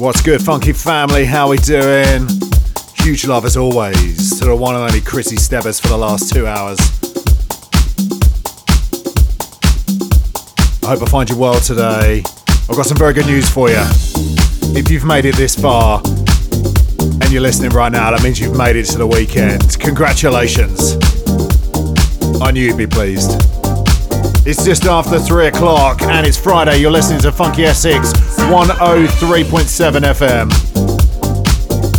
What's good, funky family? How we doing? Huge love as always to the one and only Chrissy Stebbers for the last two hours. I hope I find you well today. I've got some very good news for you. If you've made it this far and you're listening right now, that means you've made it to the weekend. Congratulations. I knew you'd be pleased. It's just after three o'clock and it's Friday. You're listening to Funky Essex 103.7 FM.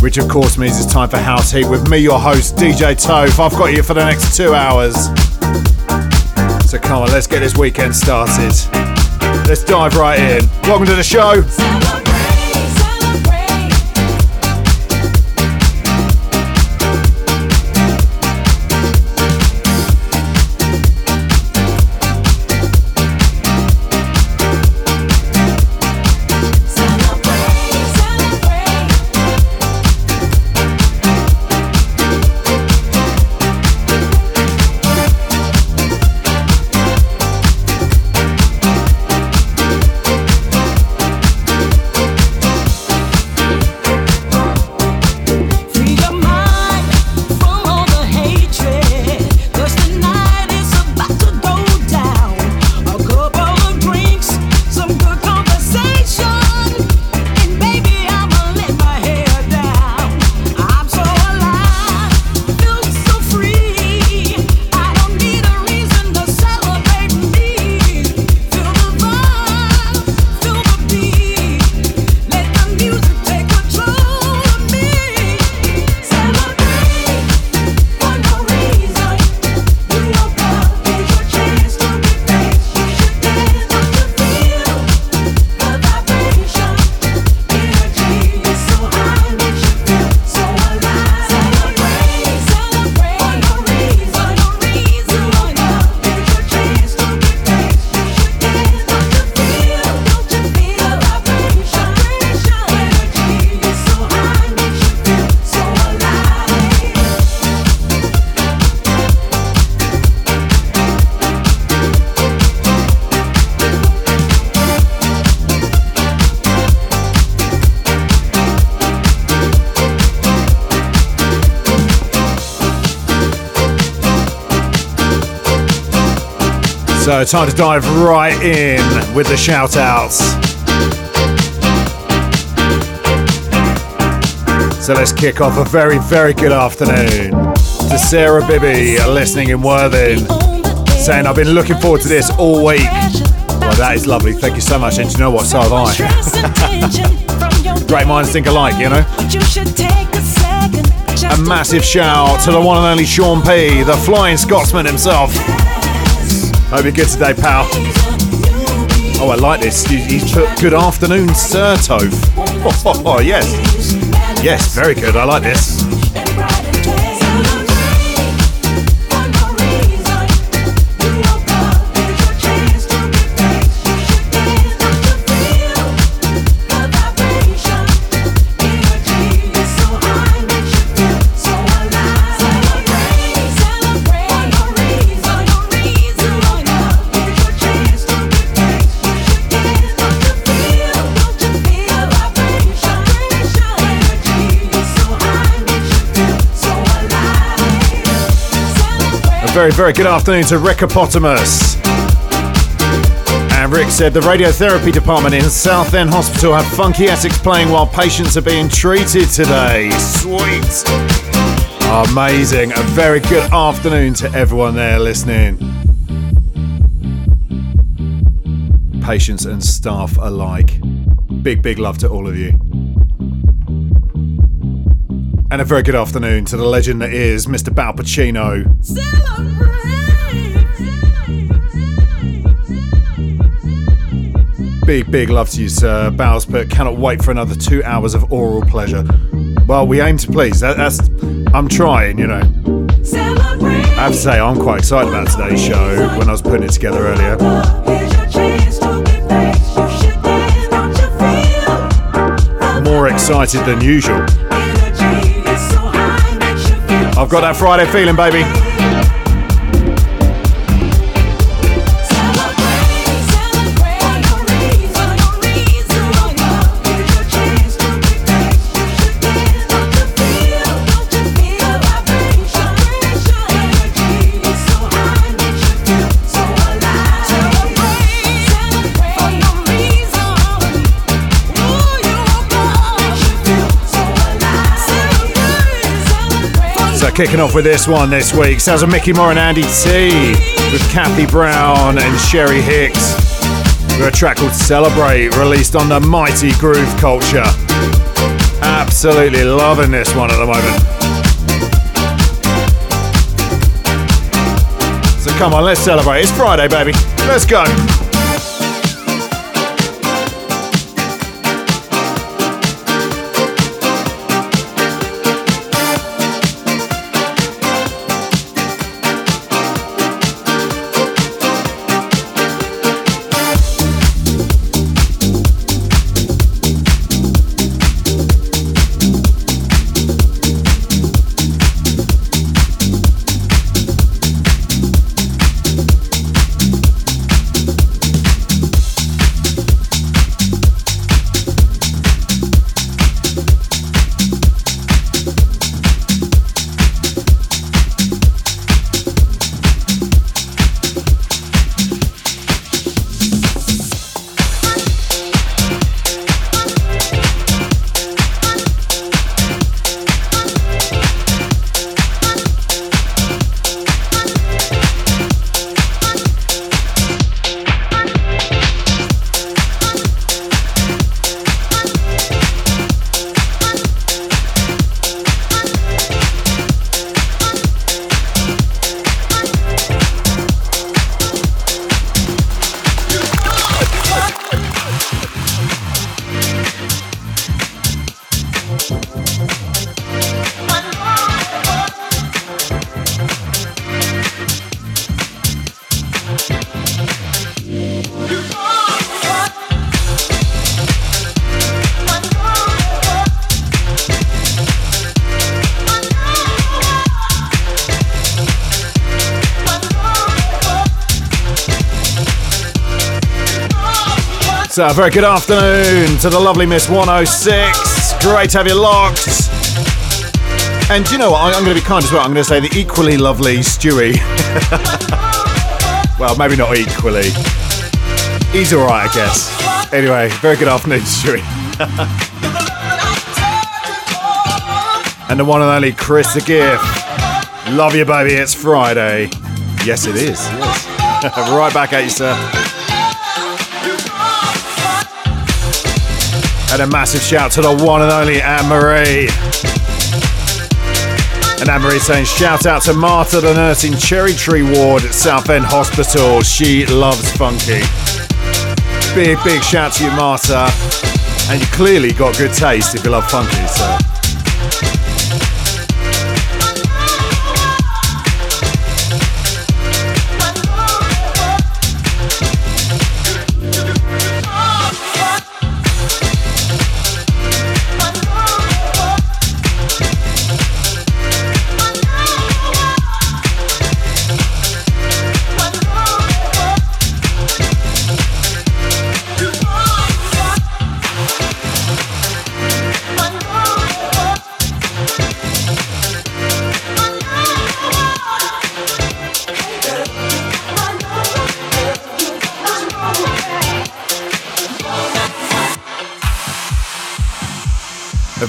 Which of course means it's time for House Heat with me, your host, DJ Toph. I've got you for the next two hours. So come on, let's get this weekend started. Let's dive right in. Welcome to the show. So, time to dive right in with the shout outs. So, let's kick off a very, very good afternoon to Sarah Bibby listening in Worthing, saying, I've been looking forward to this all week. Well, that is lovely. Thank you so much. And you know what? So have I. Great minds think alike, you know? A massive shout to the one and only Sean P, the flying Scotsman himself. Hope you're good today, pal. Oh, I like this. He's put good afternoon, Sir Toph. Oh, yes. Yes, very good. I like this. Very, good afternoon to Rickopotamus. And Rick said the radiotherapy department in Southend Hospital have Funky Essex playing while patients are being treated today. Sweet. Amazing. A very good afternoon to everyone there listening. Patients and staff alike. Big, big love to all of you. And a very good afternoon to the legend that is Mr. Bal Pacino. Big, big love to you, sir. Bows, but cannot wait for another two hours of oral pleasure. Well, we aim to please. That, that's. I'm trying, you know. I have to say, I'm quite excited about today's show when I was putting it together earlier. More excited than usual. I've got that Friday feeling, baby. Uh, kicking off with this one this week. Sounds of Micky More and Andy Tee with Kathy Brown and Sheree Hicks. With a track called Celebrate, released on the mighty Groove Culture. Absolutely loving this one at the moment. So come on, let's celebrate. It's Friday, baby. Let's go. So, uh, very good afternoon to the lovely Miss 106. Great to have you locked. And you know what? I'm going to be kind as well. I'm going to say the equally lovely Stewie. well, maybe not equally. He's alright, I guess. Anyway, very good afternoon, Stewie. and the one and only Chris the Gift. Love you, baby. It's Friday. Yes, it is. Yes. right back at you, sir. And a massive shout to the one and only Anne Marie. And Anne Marie saying, shout out to Marta, the nurse in Cherry Tree Ward at Southend Hospital. She loves funky. Big, big shout to you, Marta. And you clearly got good taste if you love funky, so.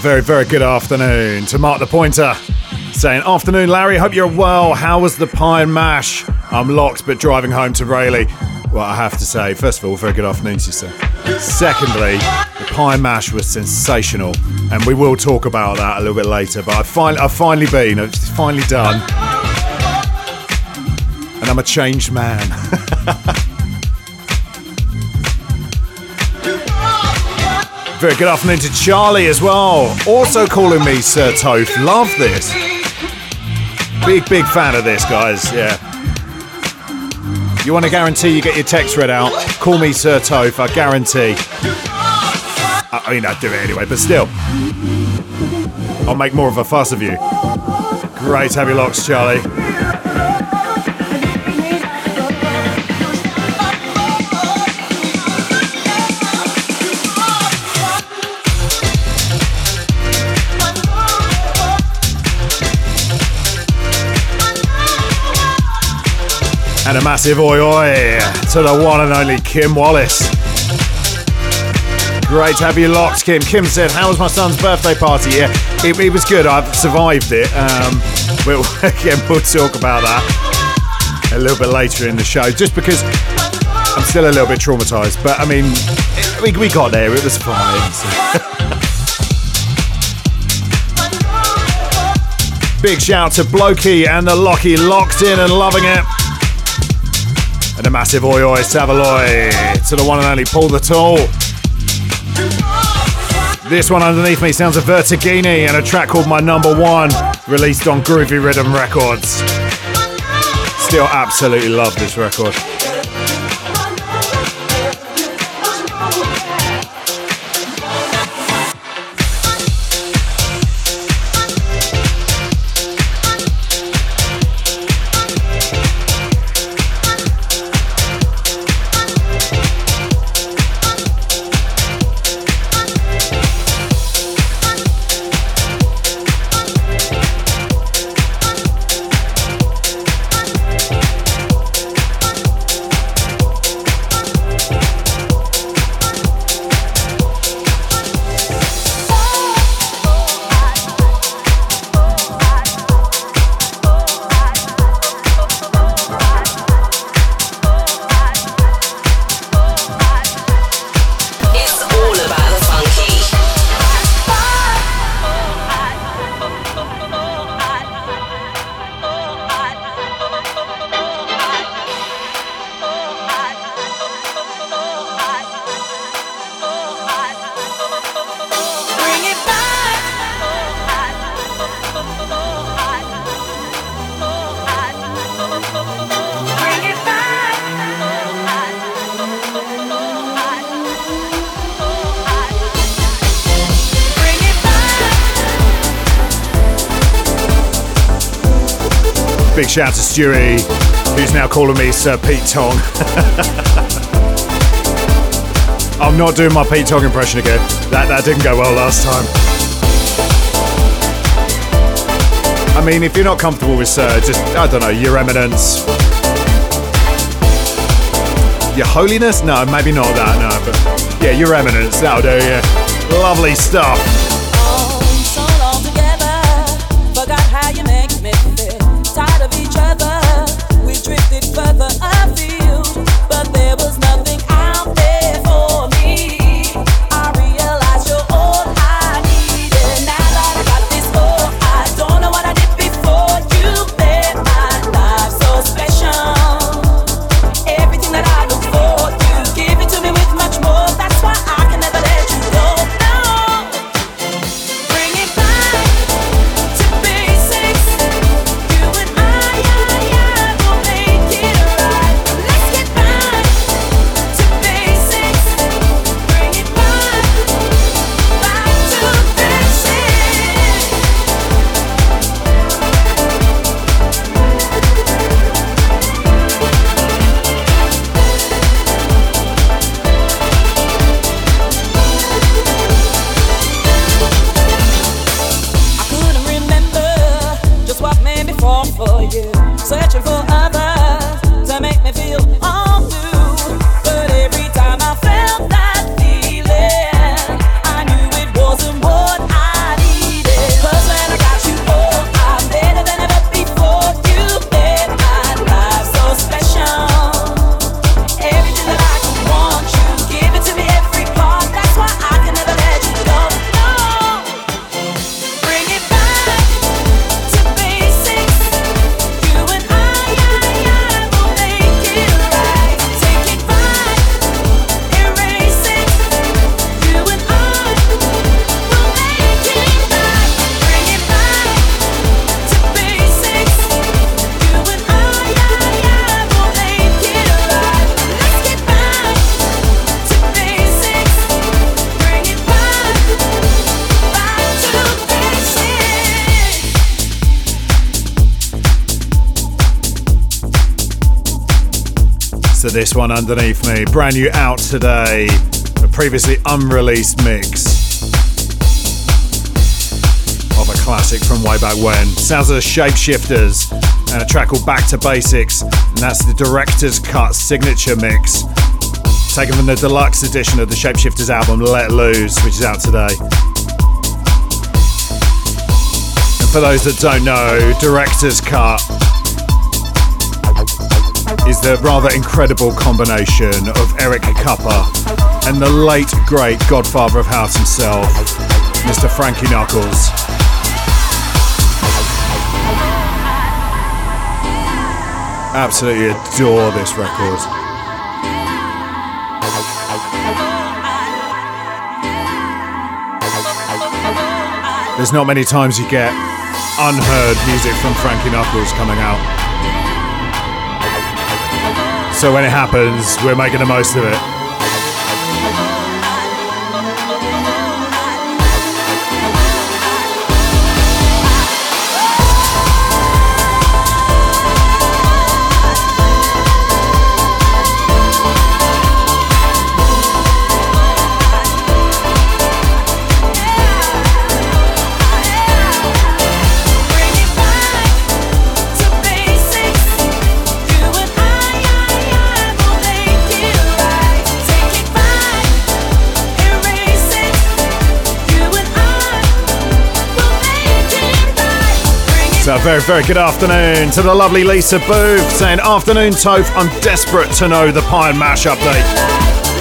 Very, very good afternoon to Mark the Pointer. Saying, Afternoon, Larry. Hope you're well. How was the pie and mash? I'm locked, but driving home to Rayleigh. Well, I have to say, first of all, very good afternoon to you, sir. Secondly, the pie mash was sensational, and we will talk about that a little bit later. But I've, fin- I've finally been, it's finally done, and I'm a changed man. Very good afternoon to Charlie as well. Also calling me Sir Toph. Love this. Big, big fan of this, guys. Yeah. You want to guarantee you get your text read out? Call me Sir Toph. I guarantee. I mean, I'd do it anyway, but still. I'll make more of a fuss of you. Great have you locks, Charlie. And a massive oi oi to the one and only Kim Wallace. Great to have you locked, Kim. Kim said, How was my son's birthday party? Yeah, it, it was good. I've survived it. Um, we'll, again, we'll talk about that a little bit later in the show, just because I'm still a little bit traumatized. But I mean, we, we got there, it was fine. So. Big shout to Blokey and the Locky locked in and loving it. And a massive oi oi Savaloy to the one and only Paul the Tall. This one underneath me sounds a Vertigini and a track called My Number One, released on Groovy Rhythm Records. Still absolutely love this record. Stewie, who's now calling me Sir Pete Tong. I'm not doing my Pete Tong impression again. That, that didn't go well last time. I mean, if you're not comfortable with Sir, just, I don't know, Your Eminence. Your Holiness? No, maybe not that, no, but yeah, Your Eminence, that'll do, yeah. Lovely stuff. This one underneath me. Brand new out today. A previously unreleased mix of a classic from way back when. Sounds of the Shapeshifters and a track called Back to Basics. And that's the director's cut signature mix. taken from the deluxe edition of the Shapeshifters album Let Loose, which is out today. And for those that don't know, Director's Cut is the rather incredible combination of Eric Kupper and the late great godfather of house himself, Mr. Frankie Knuckles. Absolutely adore this record. There's not many times you get unheard music from Frankie Knuckles coming out. So when it happens, we're making the most of it. So, very, very good afternoon to the lovely Lisa Booth saying, Afternoon, Toph. I'm desperate to know the Pie and Mash update.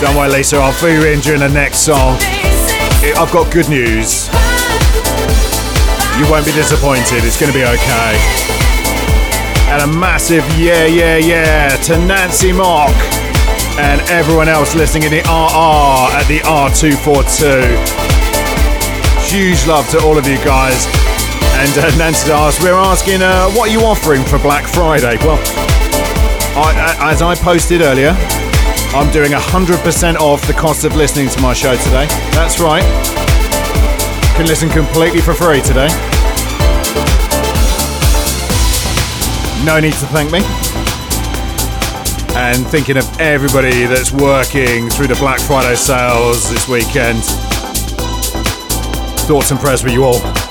Don't worry, Lisa, I'll fill you in during the next song. I've got good news. You won't be disappointed, it's going to be okay. And a massive yeah, yeah, yeah to Nancy Mock and everyone else listening in the RR at the R242. Huge love to all of you guys. And uh, Nancy asked, we're asking, uh, what are you offering for Black Friday? Well, I, as I posted earlier, I'm doing 100% off the cost of listening to my show today. That's right. You can listen completely for free today. No need to thank me. And thinking of everybody that's working through the Black Friday sales this weekend. Thoughts and prayers for you all.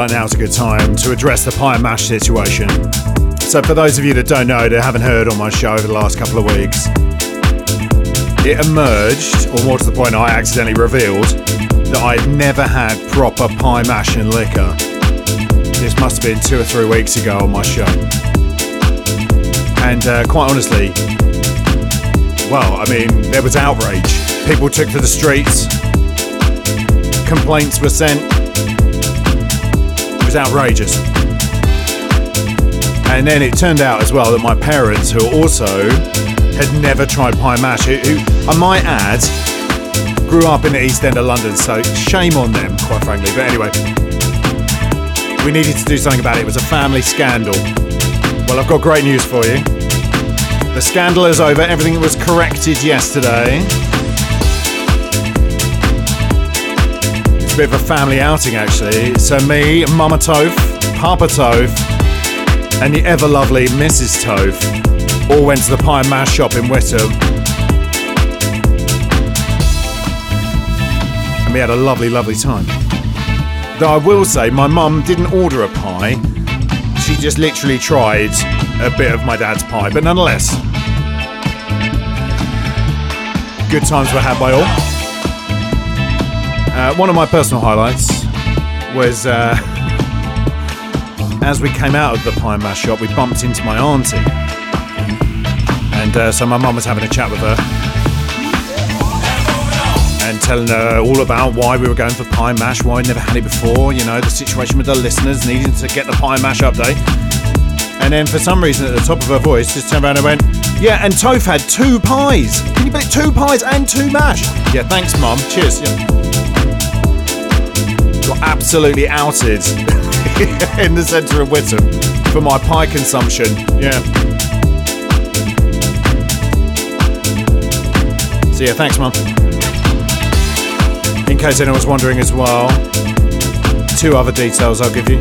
Like now's a good time to address the pie mash situation. So for those of you that don't know, that haven't heard on my show over the last couple of weeks, it emerged, or more to the point, I accidentally revealed that I'd never had proper pie mash and liquor. This must have been two or three weeks ago on my show. And uh, quite honestly, well, I mean, there was outrage. People took to the streets, complaints were sent, was outrageous. And then it turned out as well that my parents, who also had never tried pie mash, who, who I might add, grew up in the East End of London, so shame on them, quite frankly. But anyway, we needed to do something about it. It was a family scandal. Well, I've got great news for you. The scandal is over. Everything was corrected yesterday. Bit of a family outing actually. So me, Mama Toph, Papa Toph, and the ever lovely Mrs. Toph all went to the pie and mash shop in Witham. And we had a lovely, lovely time. Though I will say, my mum didn't order a pie. She just literally tried a bit of my dad's pie, but nonetheless, good times were had by all. Uh, one of my personal highlights was uh, as we came out of the pie mash shop, we bumped into my auntie. And uh, so my mum was having a chat with her and telling her all about why we were going for pie mash, why I'd never had it before, you know, the situation with the listeners needing to get the pie mash update. And then for some reason at the top of her voice, just turned around and went, Yeah, and Toph had two pies. Can you believe two pies and two mash? Yeah, thanks, Mum. Cheers. Yeah. Got absolutely outed in the centre of Witham for my pie consumption. Yeah. So yeah, thanks, Mum in case anyone's wondering as well, two other details I'll give you.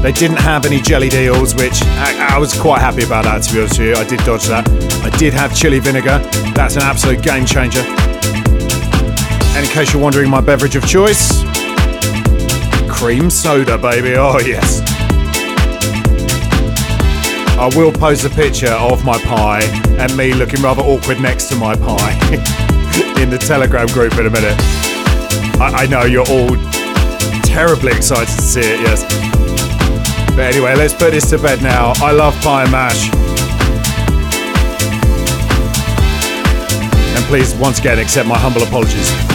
They didn't have any jellied eels, which I, I, was quite happy about that, to be honest with you. I did dodge that. I did have chili vinegar. That's an absolute game changer. And in case you're wondering, my beverage of choice cream soda, baby. Oh, yes. I will post a picture of my pie and me looking rather awkward next to my pie in the Telegram group in a minute. I, I know you're all terribly excited to see it, yes. But anyway, let's put this to bed now. I love pie and mash. And please, once again, accept my humble apologies.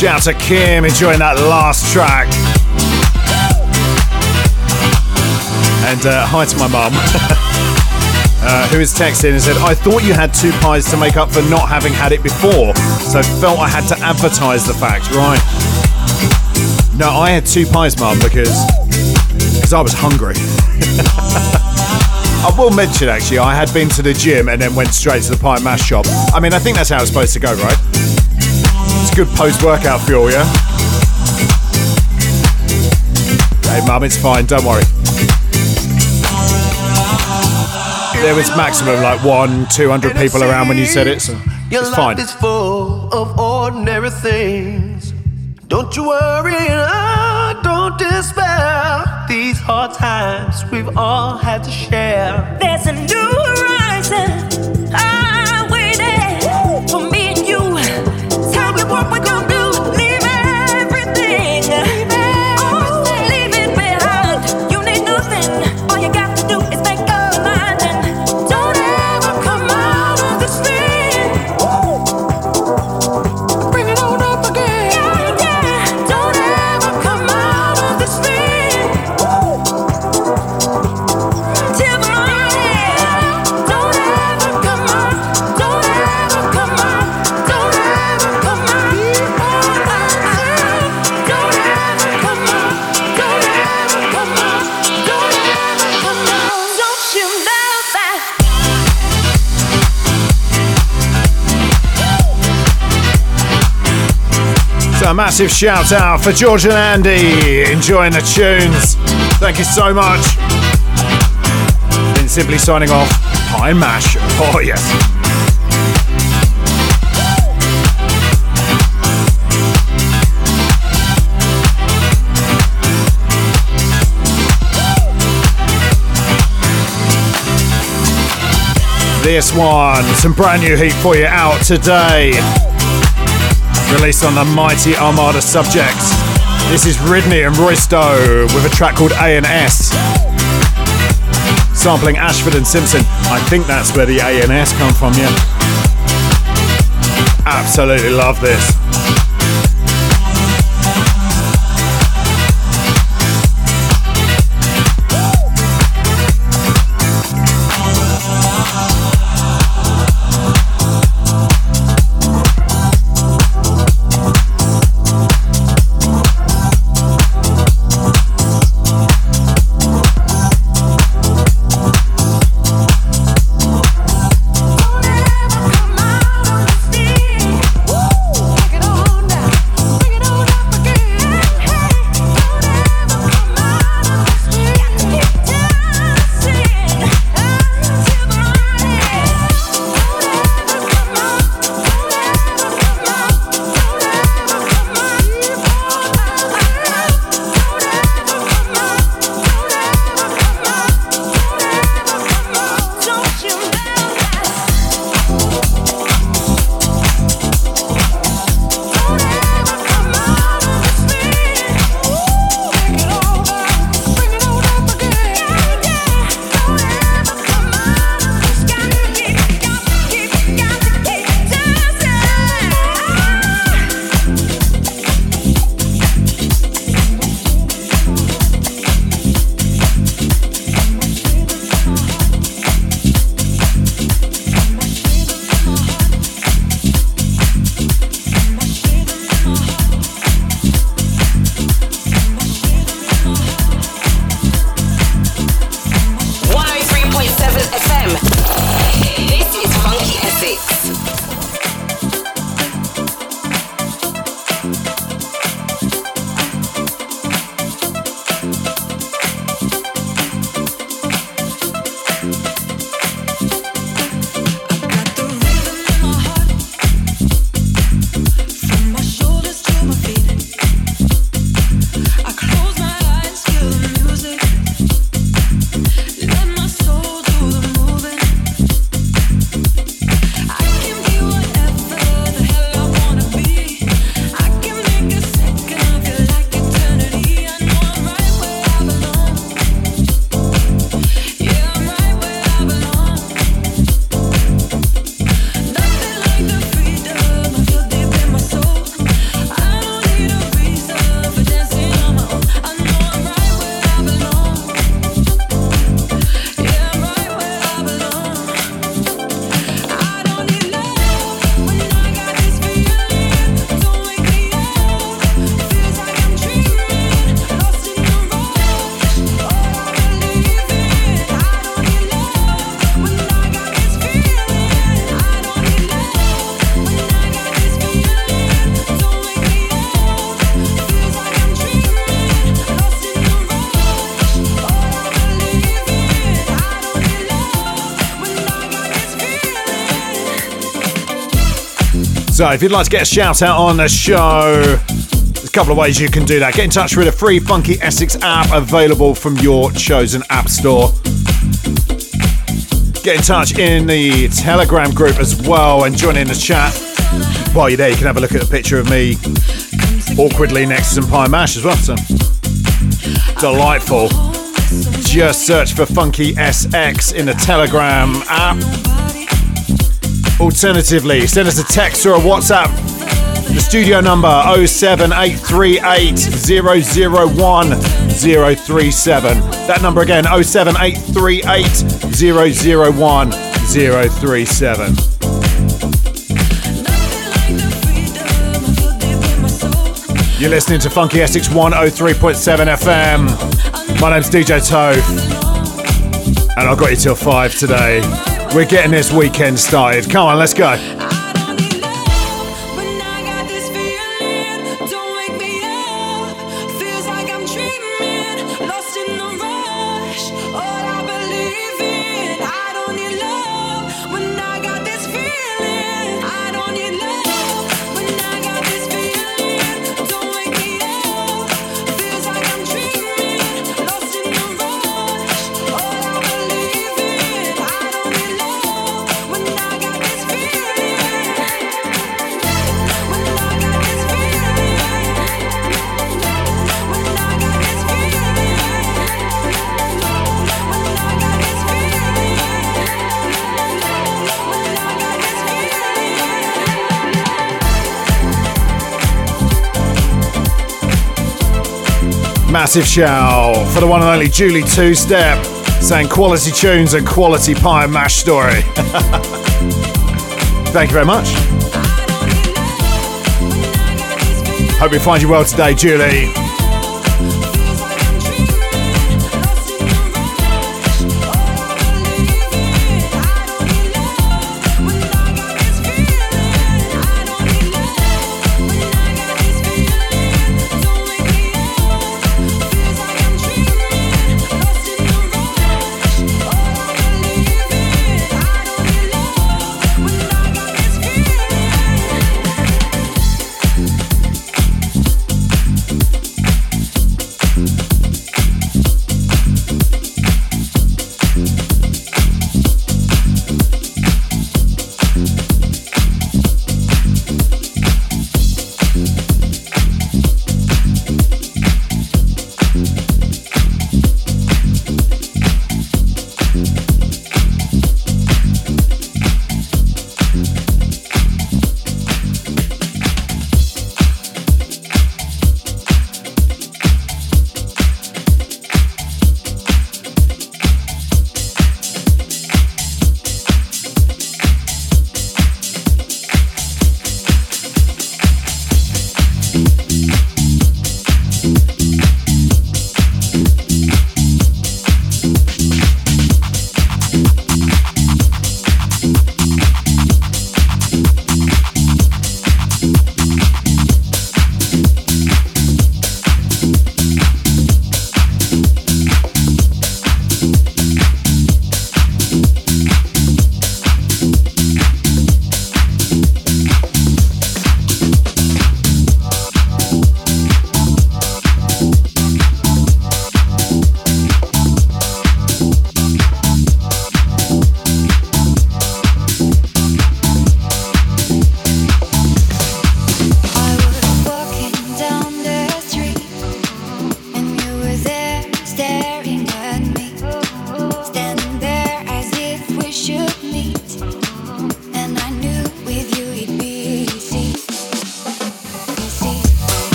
Shout to Kim enjoying that last track. And uh, hi to my mum, uh, who is texting and said, I thought you had two pies to make up for not having had it before, so felt I had to advertise the fact. Right. No, I had two pies, mum, because because I was hungry. I will mention actually, I had been to the gym and then went straight to the pie mash shop. I mean, I think that's how it's supposed to go, right? It's good post workout fuel, yeah? Hey, mum, it's fine, don't worry. There was maximum like one, two hundred people around when you said it, so it's fine. Is full of ordinary things. Don't you worry, massive shout out for George and Andy enjoying the tunes. Thank you so much. Then simply signing off, Pine Mash. Oh, yes. This one, some brand new heat for you out today released on the mighty Armada Subjekt. This is Ridney and Roisto with a track called A&S. Sampling Ashford and Simpson. I think that's where the A&S come from, yeah. Absolutely love this. So if you'd like to get a shout out on the show, there's a couple of ways you can do that. Get in touch with a free Funky Essex app available from your chosen app store. Get in touch in the Telegram group as well and join in the chat. While you're there, you can have a look at a picture of me awkwardly next to some pie mash as well. So delightful. Just search for Funky SX in the Telegram app. Alternatively, send us a text or a WhatsApp. The studio number 07838 037. That number again 07838 001 037. You're listening to Funky Essex 103.7 FM. My name's DJ Toph, and I've got you till 5 today. We're getting this weekend started. Come on, let's go. Massive shout for the one and only Julie Two Step, saying quality tunes and quality pie and mash story. Thank you very much. Hope you find you well today, Julie.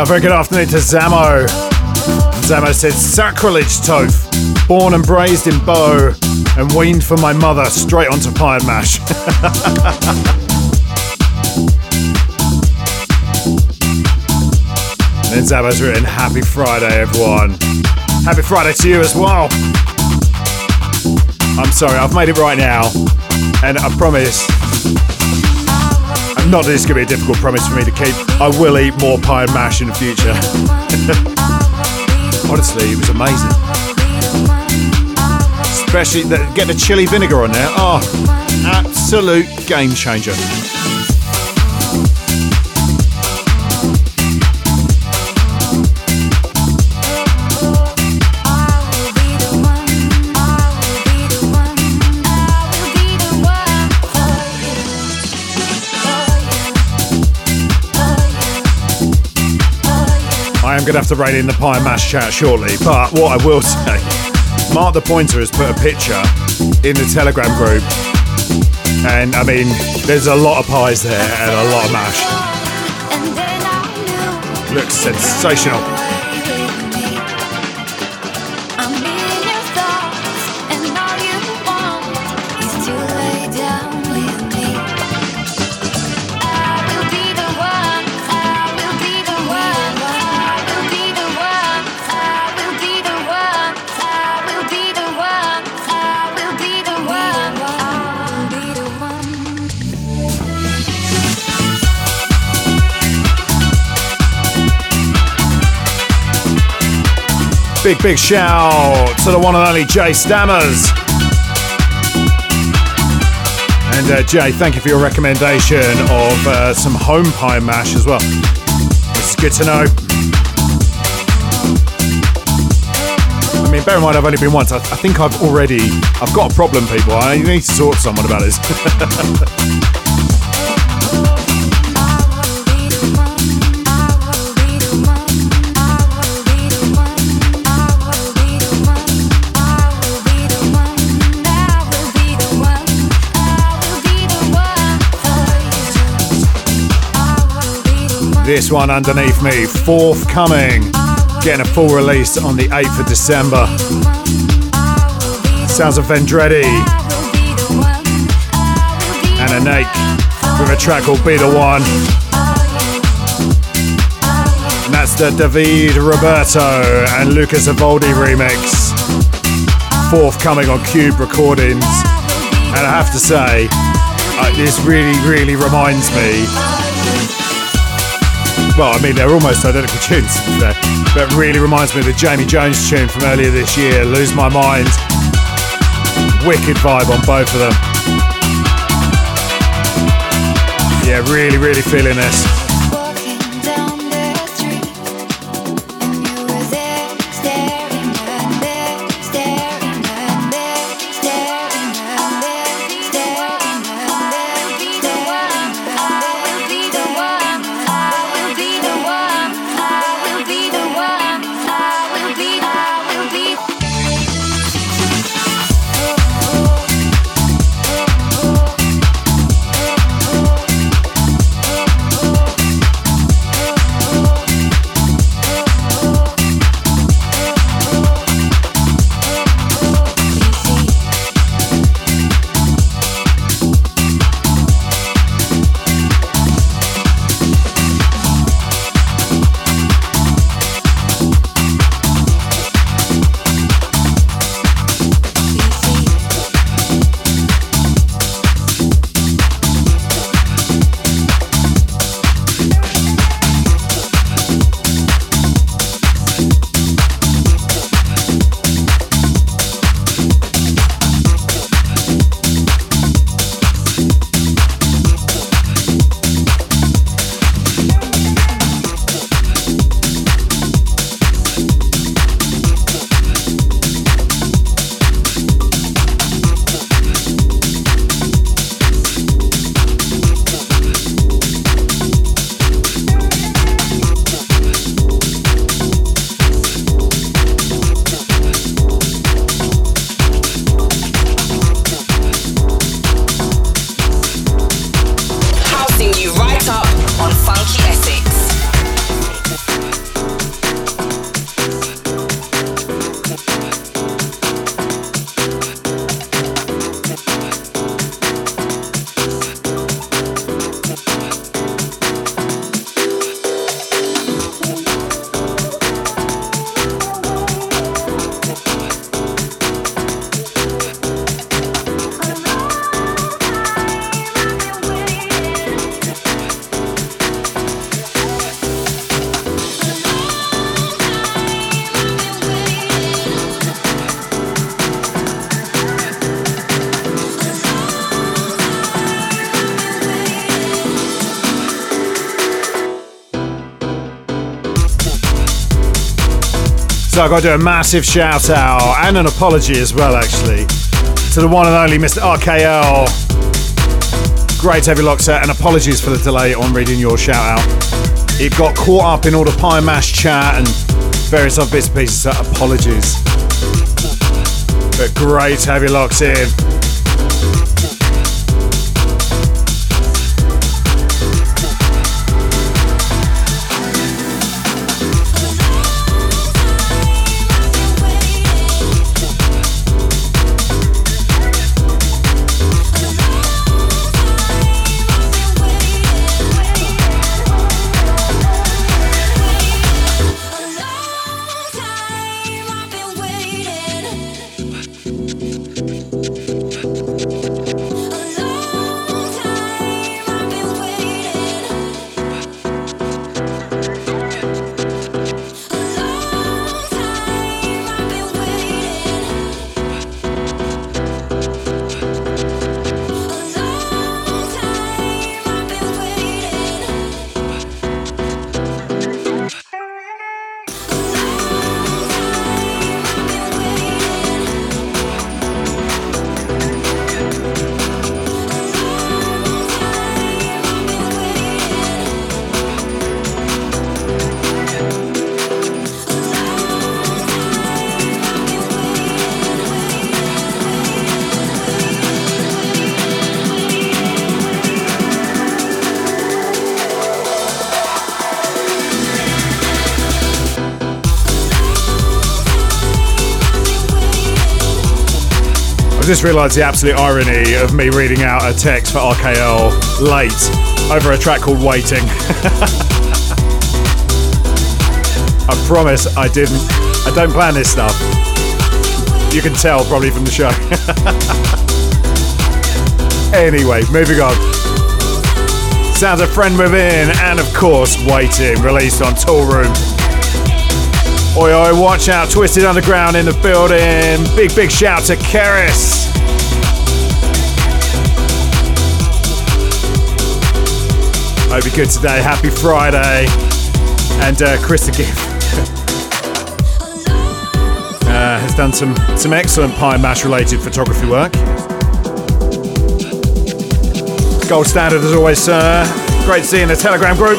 So, very good afternoon to Zamo. Zamo said, Sacrilege Toph, born and raised in Bow and weaned from my mother straight onto pie and mash. and then Zamo's written, Happy Friday, everyone. Happy Friday to you as well. I'm sorry, I've made it right now. And I promise not that it's going to be a difficult promise for me to keep. I will eat more pie and mash in the future. Honestly, it was amazing. Especially the, getting a chili vinegar on there. Oh, absolute game changer. Going to have to rein in the pie and mash chat shortly. But what I will say, Mark the Pointer has put a picture in the Telegram group. And I mean, there's a lot of pies there and a lot of mash. Looks sensational. Big, big shout to the one and only Jay Stammers. And uh, Jay, thank you for your recommendation of uh, some home pie mash as well. It's good to know. I mean, bear in mind, I've only been once. I, I think I've already, I've got a problem, people. I need to talk to someone about this. This one underneath me, forthcoming, getting a full release on the 8th of December. Sounds of Vendredi and Anaik with a track called Be the One. And that's the David Ruberto and Luca Savoldi remix. Forthcoming on Cube Recordings. And I have to say, uh, this really, really reminds me well, I mean, they're almost identical tunes, but really reminds me of the Jamie Jones tune from earlier this year, Lose My Mind. Wicked vibe on both of them. Yeah, really, really feeling this. So I've got to do a massive shout out and an apology as well, actually, to the one and only Mr. RKL. Great heavy lock set, and apologies for the delay on reading your shout out. It got caught up in all the pie mash chat and various other bits and pieces, so apologies. But great you locked in. Just realised the absolute irony of me reading out a text for RKL late over a track called Waiting. I promise I didn't. I don't plan this stuff. You can tell probably from the show. anyway, moving on. Sounds a friend within, and of course, Waiting, released on Toolroom. Oi, oi, watch out, Twisted Underground in the building. Big, big shout to Keris. Hope you're good today. Happy Friday. And uh, Chris again uh, has done some, some excellent Pie Mash related photography work. Gold standard as always, sir. Great to see you in the Telegram group.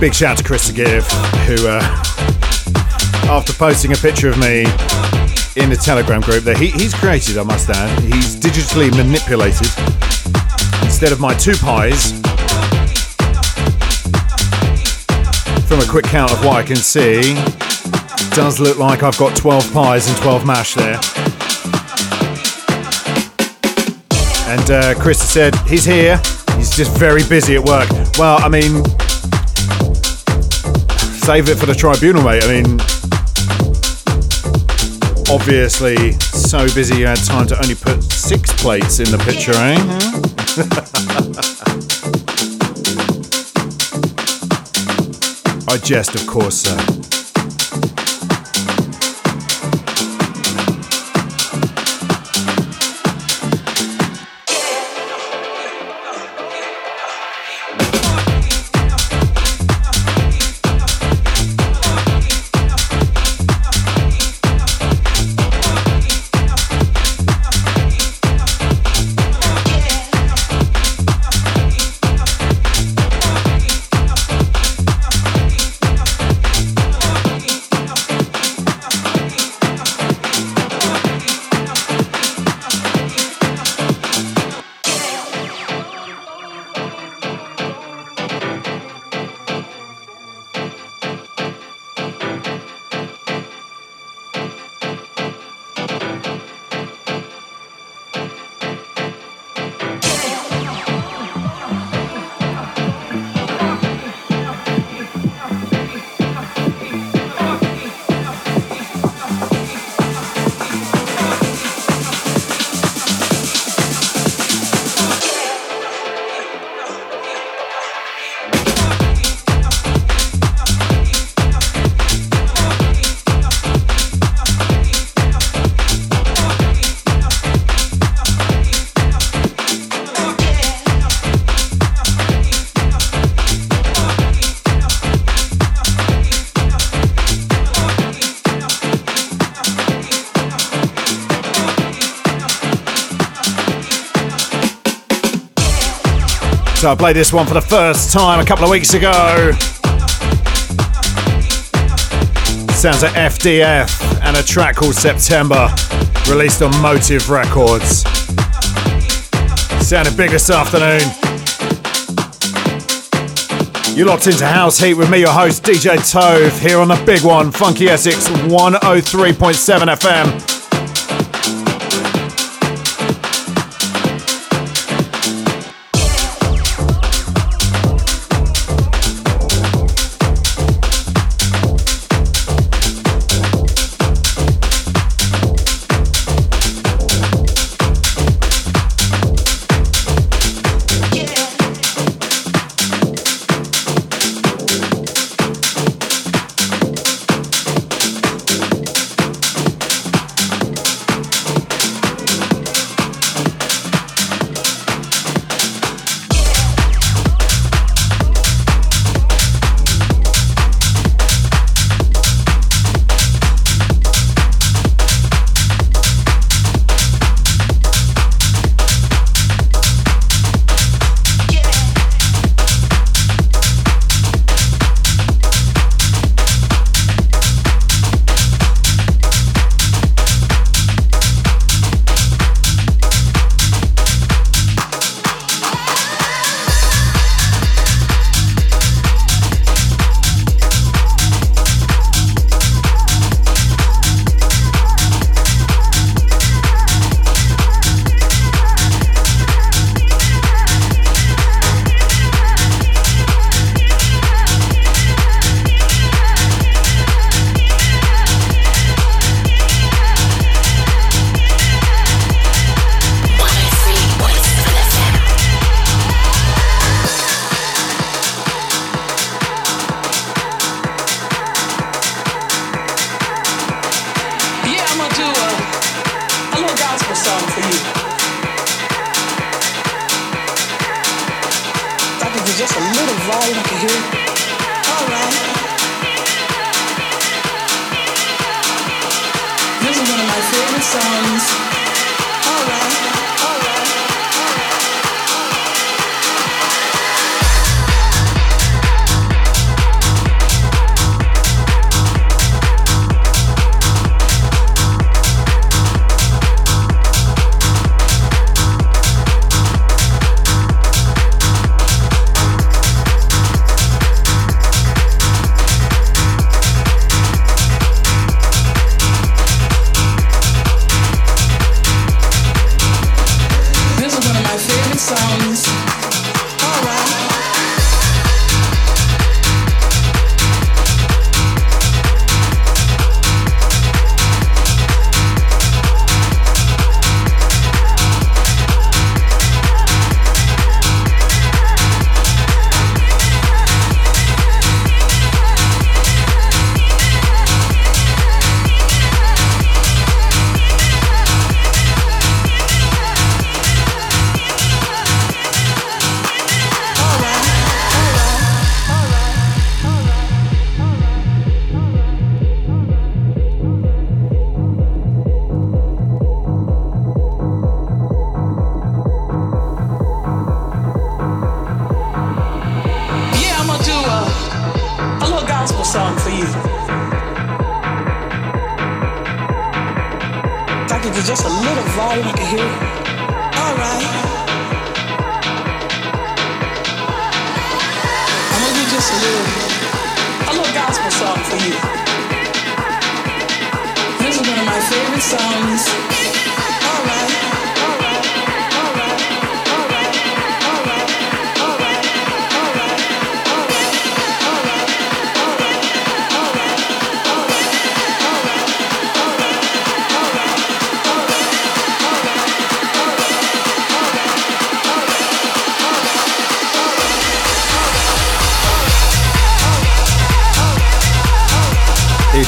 Big shout out to Chris Give, who, uh, after posting a picture of me in the Telegram group that he, he's created, I must add, he's digitally manipulated. Instead of my two pies, from a quick count of what I can see, Does look like I've got 12 pies and 12 mash there. And uh, Chris said he's here. He's just very busy at work. Well, I mean, save it for the tribunal, mate. I mean, obviously, so busy you had time to only put six plates in the picture, eh? I jest, of course, sir. I played this one for the first time a couple of weeks ago. Sounds like FDF and a track called September, released on Motive Records. Sounded big this afternoon. You locked into House Heat with me, your host DJ Toph, here on the big one, Funky Essex 103.7 FM.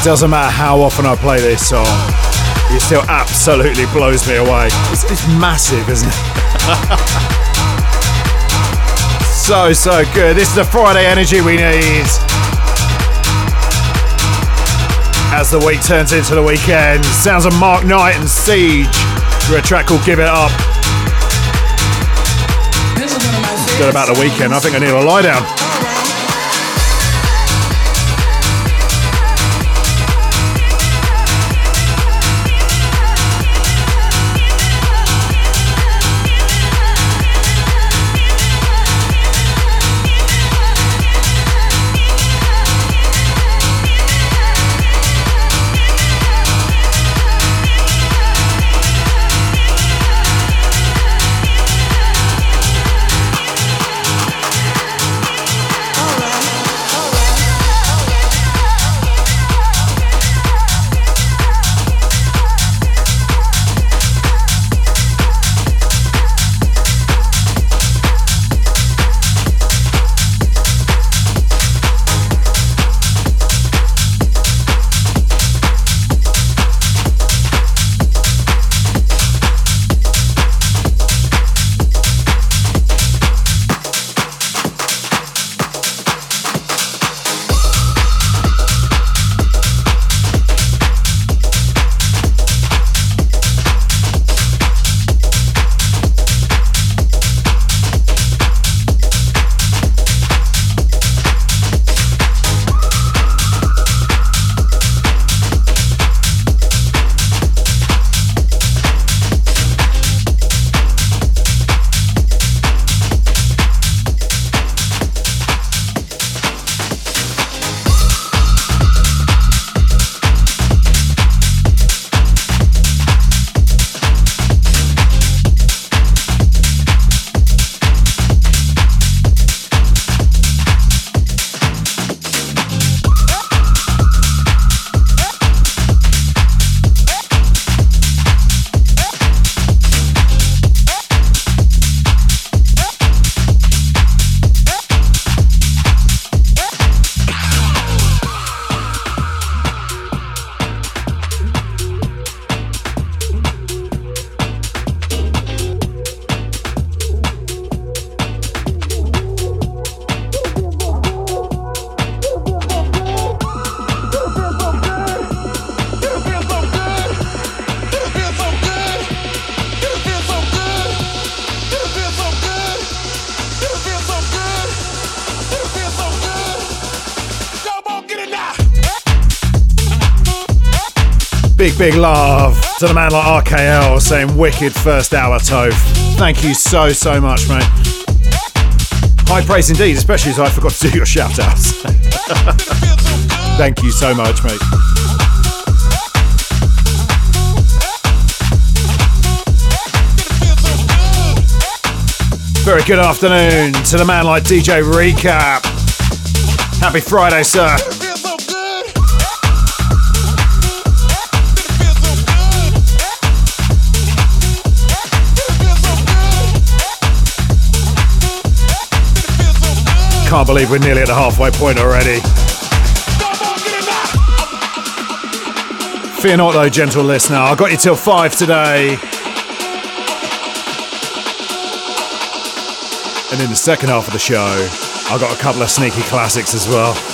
It doesn't matter how often I play this song, it still absolutely blows me away. It's, it's massive, isn't it? so, so good. This is the Friday energy we need. As the week turns into the weekend, sounds of Mark Knight and Siege through a track called Give It Up. Good about the weekend. I think I need a lie down. Big love to the man like RKL saying wicked first hour, Toph. Thank you so, so much, mate. High praise indeed, especially as I forgot to do your shout outs. Thank you so much, mate. Very good afternoon to the man like DJ Recap. Happy Friday, sir. Can't believe we're nearly at the halfway point already. Fear not, though, gentle listener. I got you till five today. And in the second half of the show, I got a couple of sneaky classics as well.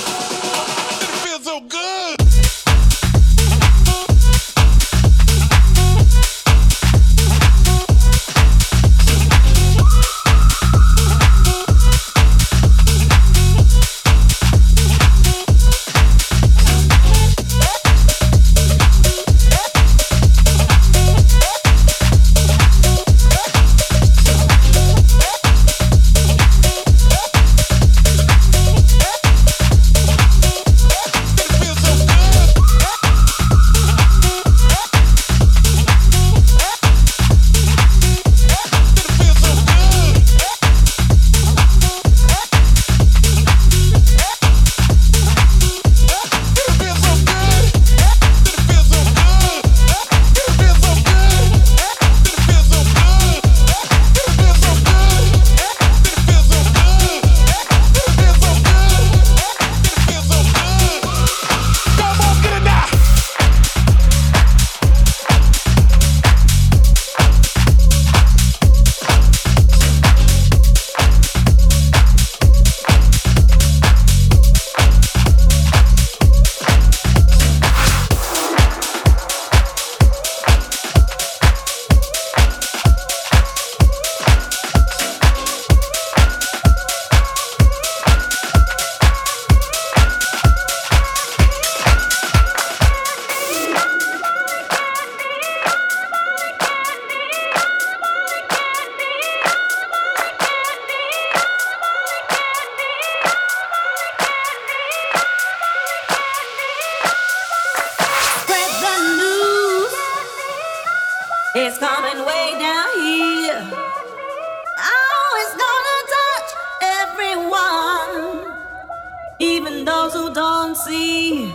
Those who don't see,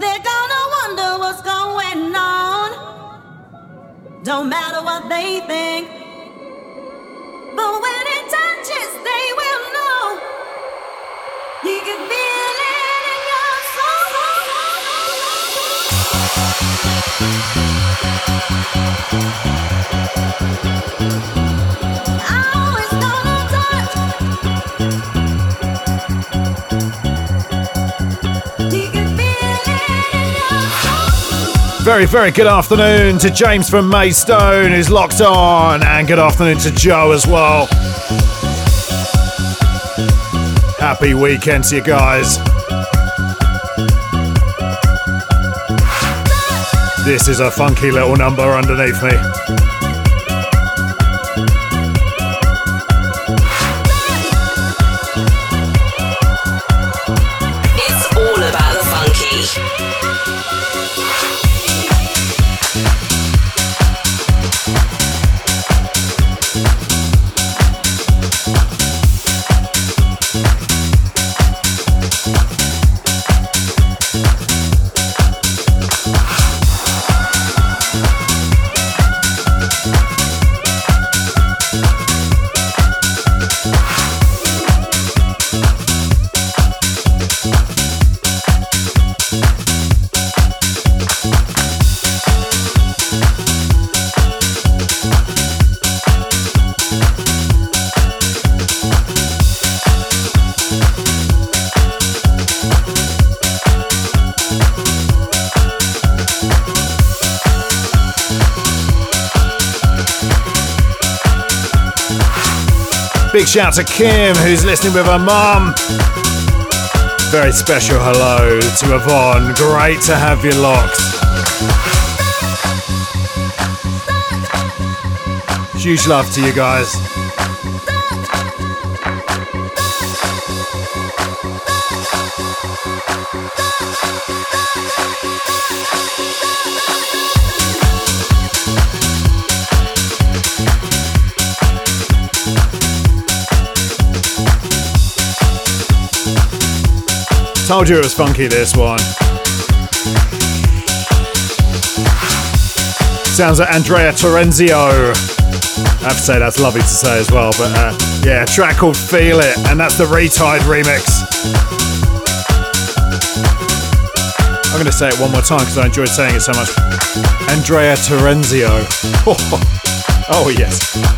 they're gonna wonder what's going on. Don't matter what they think, but when it touches, they will know. You can feel it in your soul. Very, very good afternoon to James from Maystone who's locked on, and good afternoon to Joe as well. Happy weekend to you guys. This is a funky little number underneath me. Shout to Kim, who's listening with her mum. Very special hello to Yvonne. Great to have you locked. Huge love to you guys. Told you it was funky, this one. Sounds like Andrea Terenzio. I have to say that's lovely to say as well, but uh, yeah, track called Feel It, and that's the Re-Tide remix. I'm going to say it one more time because I enjoyed saying it so much. Andrea Terenzio. oh, yes.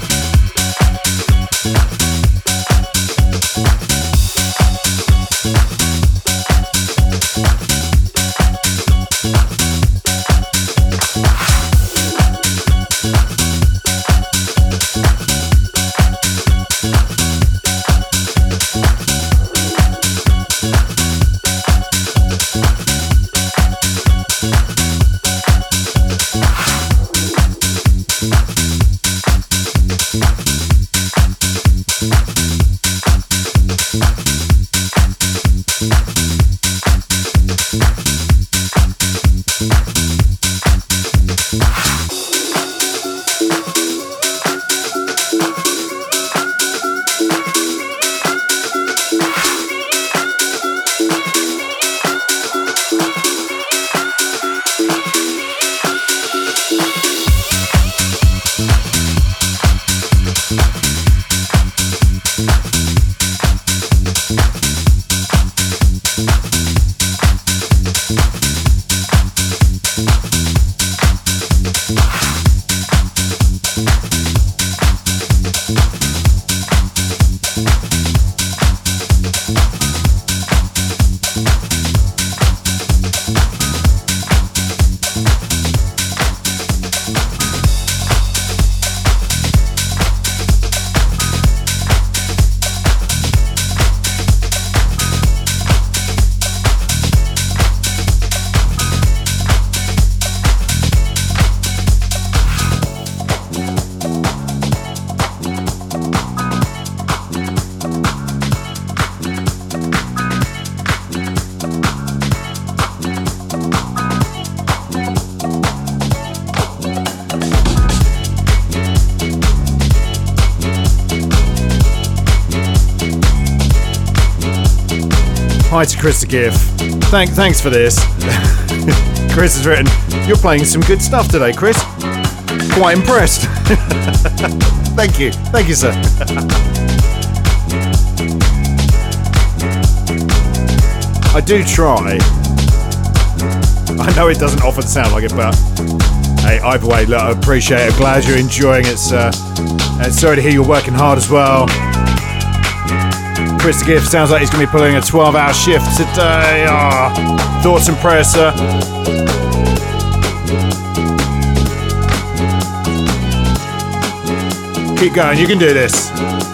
Chris the Gift. Thank, thanks for this. Chris has written, You're playing some good stuff today, Chris. Quite impressed. Thank you. Thank you, sir. I do try. I know it doesn't often sound like it, but hey, either way, look, I appreciate it. Glad you're enjoying it, sir. And sorry to hear you're working hard as well. Chris Gift sounds like he's going to be pulling a 12 hour shift today. Ah, thoughts and prayers, sir. Keep going, you can do this.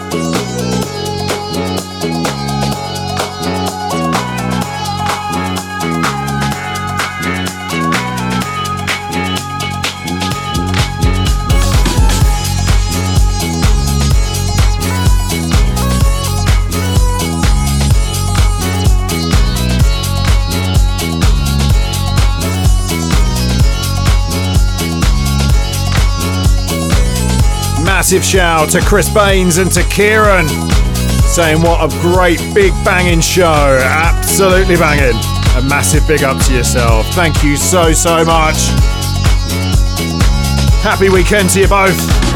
Massive shout to Chris Baines and to Kieran saying what a great big banging show. Absolutely banging. A massive big up to yourself. Thank you so, so much. Happy weekend to you both.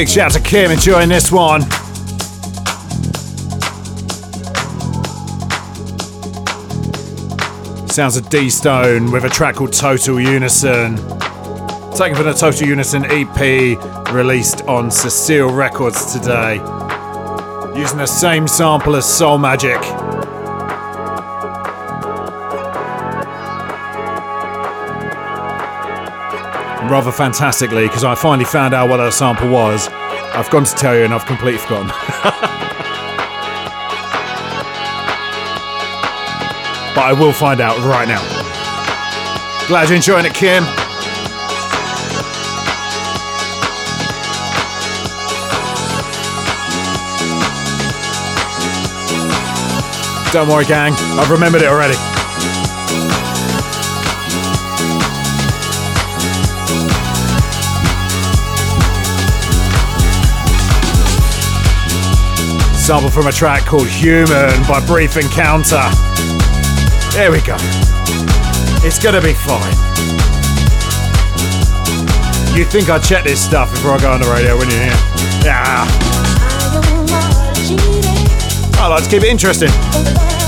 Big shout to Kim enjoying this one. Sounds of D Stone with a track called Total Unison. Taken from the Total Unison EP released on Cecile Records today. Using the same sample as Soul Magic. Rather fantastically because I finally found out what that sample was. I've gone to tell you and I've completely forgotten. but I will find out right now. Glad you're enjoying it, Kim. Don't worry, gang. I've remembered it already. Sample from a track called Human by Brief Encounter. There we go. It's gonna be fine. You'd think I'd check this stuff before I go on the radio, wouldn't you? Yeah. I like to keep it interesting.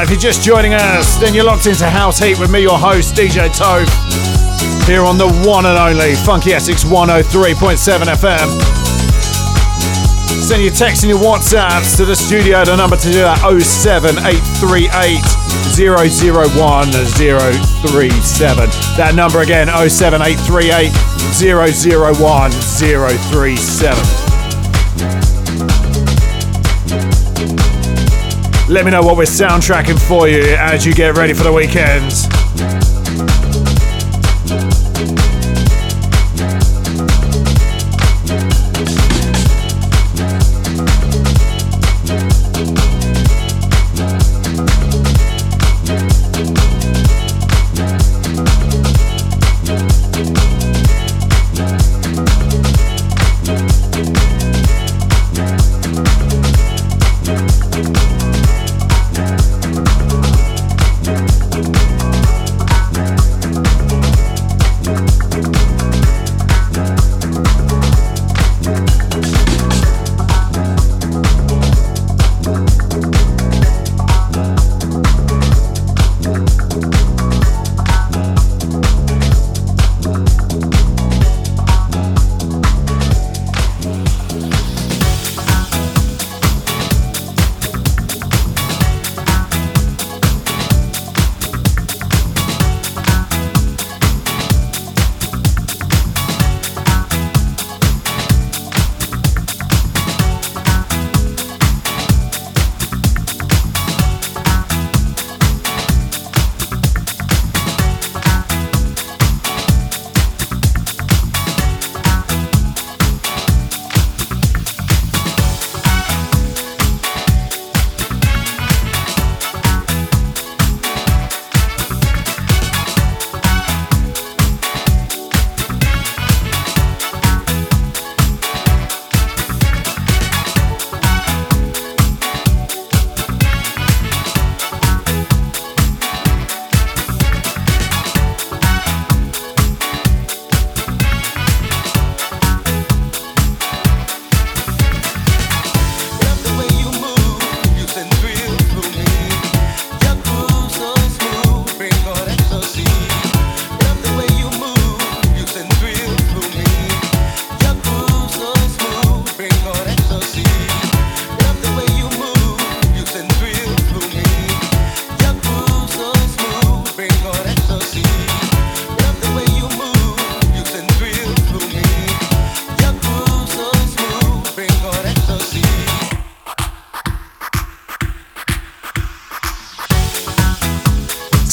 If you're just joining us, then you're locked into House Heat with me, your host, DJ Toph, here on the one and only Funky Essex 103.7 FM. Send your texts and your WhatsApps to the studio. The number to do that 07838 001 037. That number again 07838 001 037. Let me know what we're soundtracking for you as you get ready for the weekends.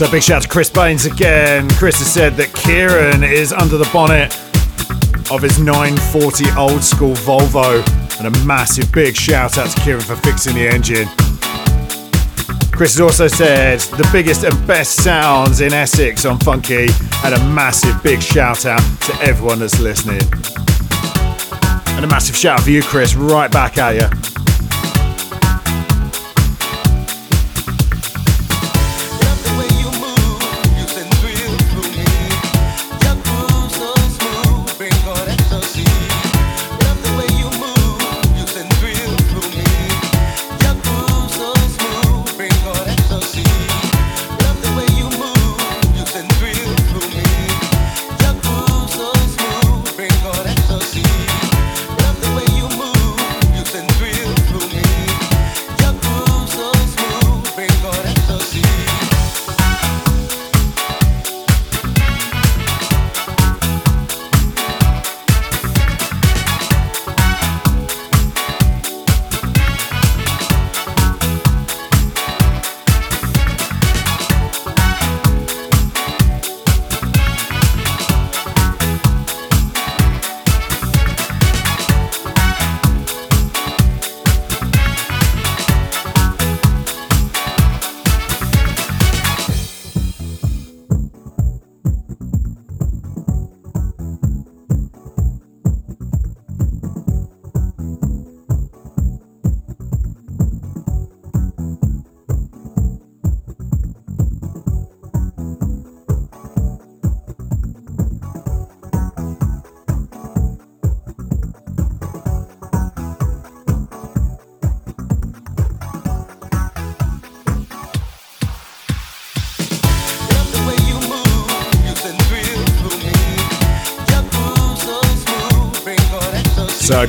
So big shout to Chris Baines again. Chris has said that Kieran is under the bonnet of his 940 old school Volvo. And a massive big shout out to Kieran for fixing the engine. Chris has also said the biggest and best sounds in Essex on Funky. And a massive big shout out to everyone that's listening. And a massive shout out for you, Chris, right back at you.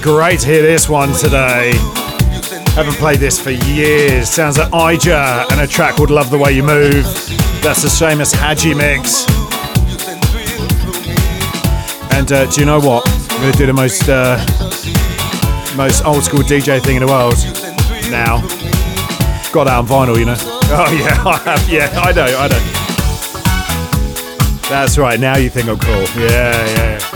Great to hear this one today. Haven't played this for years. Sounds like I-Jah and a track called Love the Way You Move. That's the Seamus Haji mix. And uh, do you know what? I'm going to do the most uh, most old school DJ thing in the world now. Got that on vinyl, you know. Oh yeah, I have. Yeah, I know, I know. That's right. Now you think I'm cool. Yeah, yeah. yeah.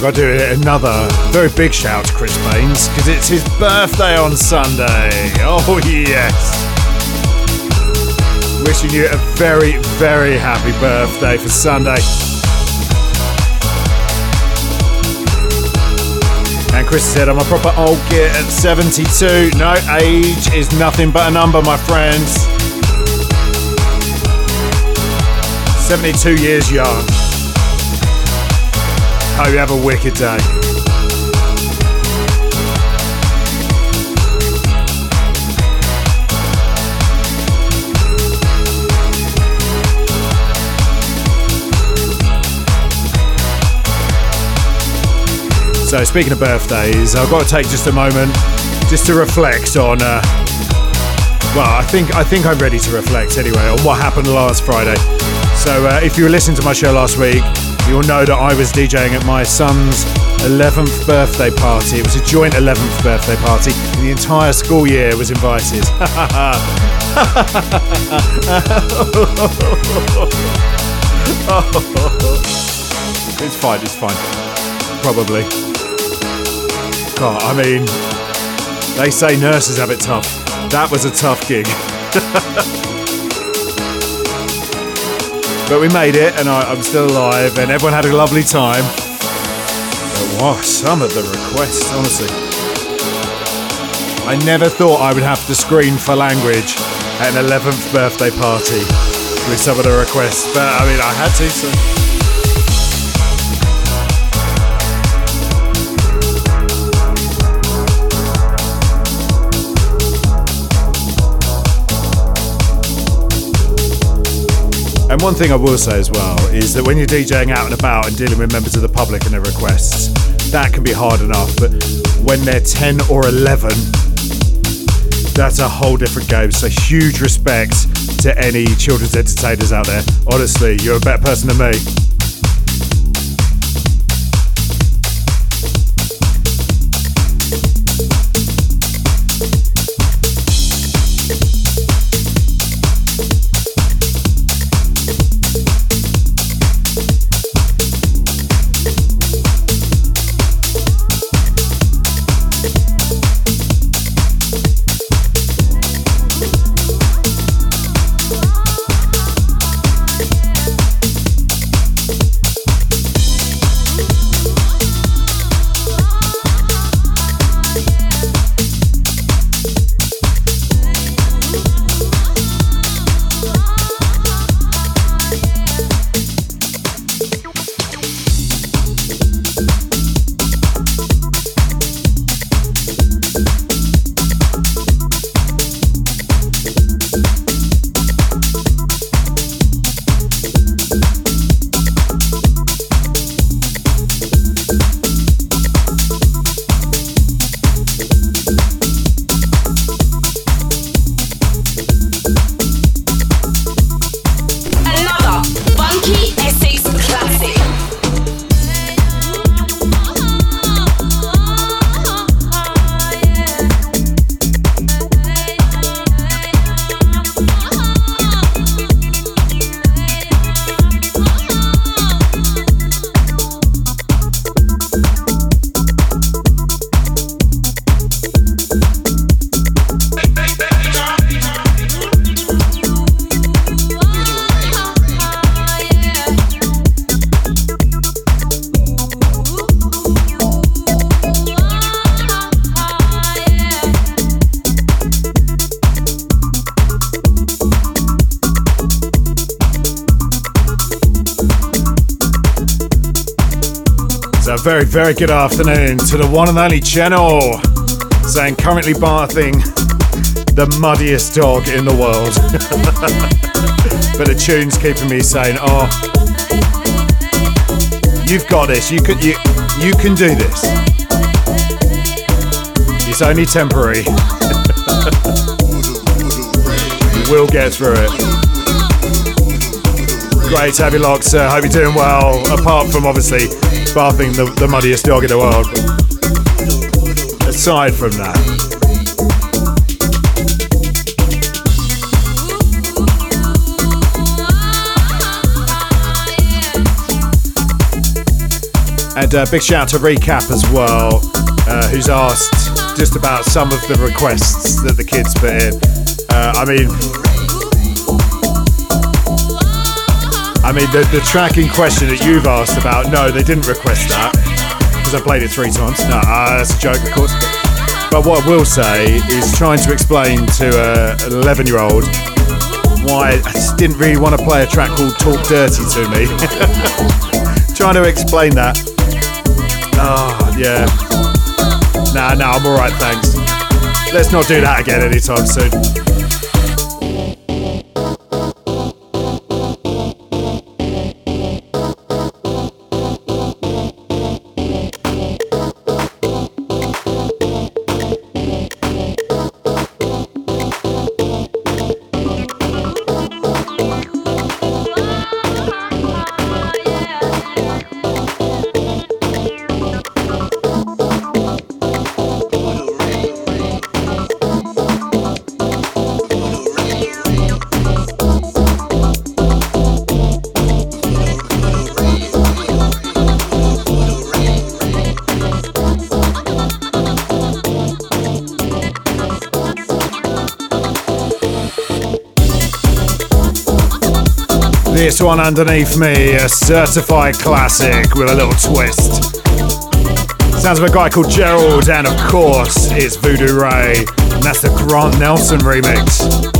I've got to do another very big shout to Chris Baines because it's his birthday on Sunday. Oh, yes. Wishing you a very, very happy birthday for Sunday. And Chris said, I'm a proper old git at 72. No, age is nothing but a number, my friends. 72 years young. Hope you have a wicked day. So, speaking of birthdays, I've got to take just a moment just to reflect on. Uh, well, I think I think I'm ready to reflect anyway on what happened last Friday. So, uh, if you were listening to my show last week, you'll know that I was DJing at my son's 11th birthday party. It was a joint 11th birthday party. And the entire school year was invited. It's fine, it's fine. Probably. God, I mean, they say nurses have it tough. That was a tough gig. but we made it, and I, am still alive, and everyone had a lovely time. But wow, some of the requests, honestly. I never thought I would have to screen for language at an 11th birthday party with some of the requests, but I mean, I had to, so. And one thing I will say as well is that when you're DJing out and about and dealing with members of the public and their requests, that can be hard enough. But when they're 10 or 11, that's a whole different game. So huge respect to any children's entertainers out there. Honestly, you're a better person than me. Very, good afternoon to the one and only channel, saying currently bathing the muddiest dog in the world. but the tune's keeping me saying, oh, you've got this, you can, you, you can do this. It's only temporary. we'll get through it. Great to have you locked, sir. Hope you're doing well. Apart from obviously bathing the, the muddiest dog in the world. Aside from that, And a uh, big shout out to Recap as well, uh, who's asked just about some of the requests that the kids put in. Uh, I mean, I mean, the, the track in question that you've asked about, no, they didn't request that because I played it three times. No, uh, that's a joke, of course. But what I will say is trying to explain to an 11 year old why I just didn't really want to play a track called Talk Dirty to me. trying to explain that. Oh, yeah. Nah, nah, I'm alright, thanks. Let's not do that again anytime soon. This one underneath me, a certified classic with a little twist. Sounds of a guy called Gerald, and of course, it's Voodoo Ray, and that's the Grant Nelson remix.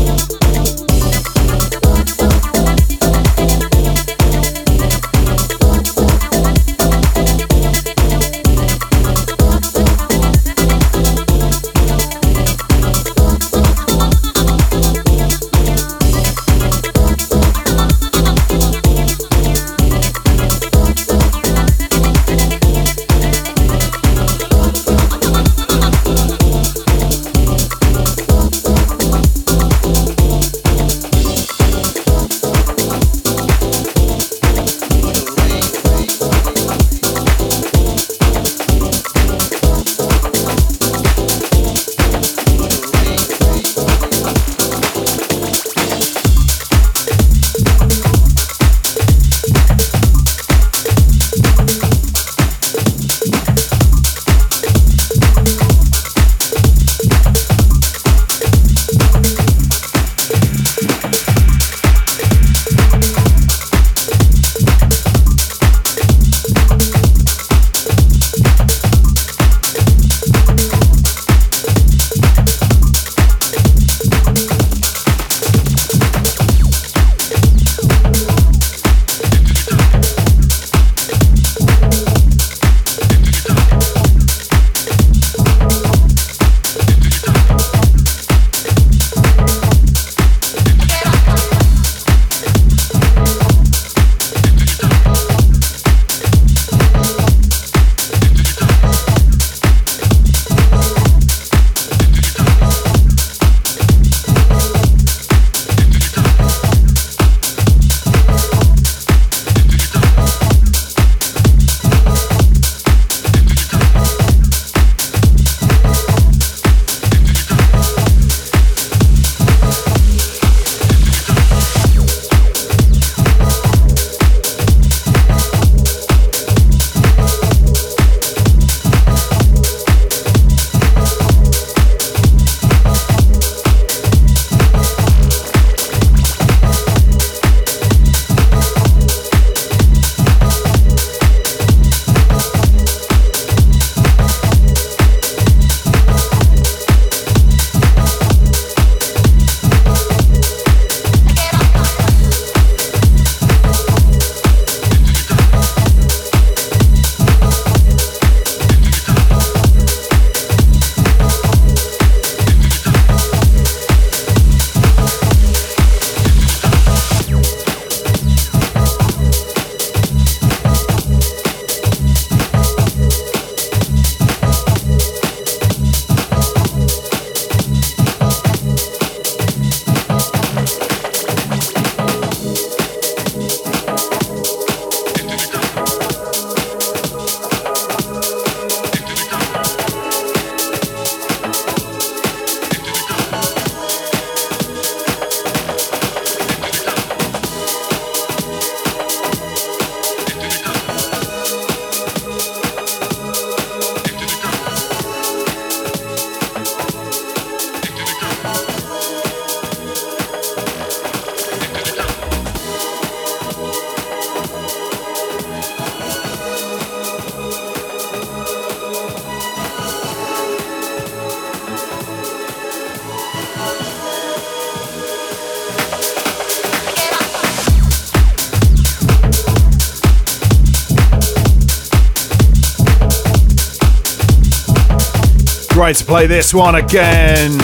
Great to play this one again.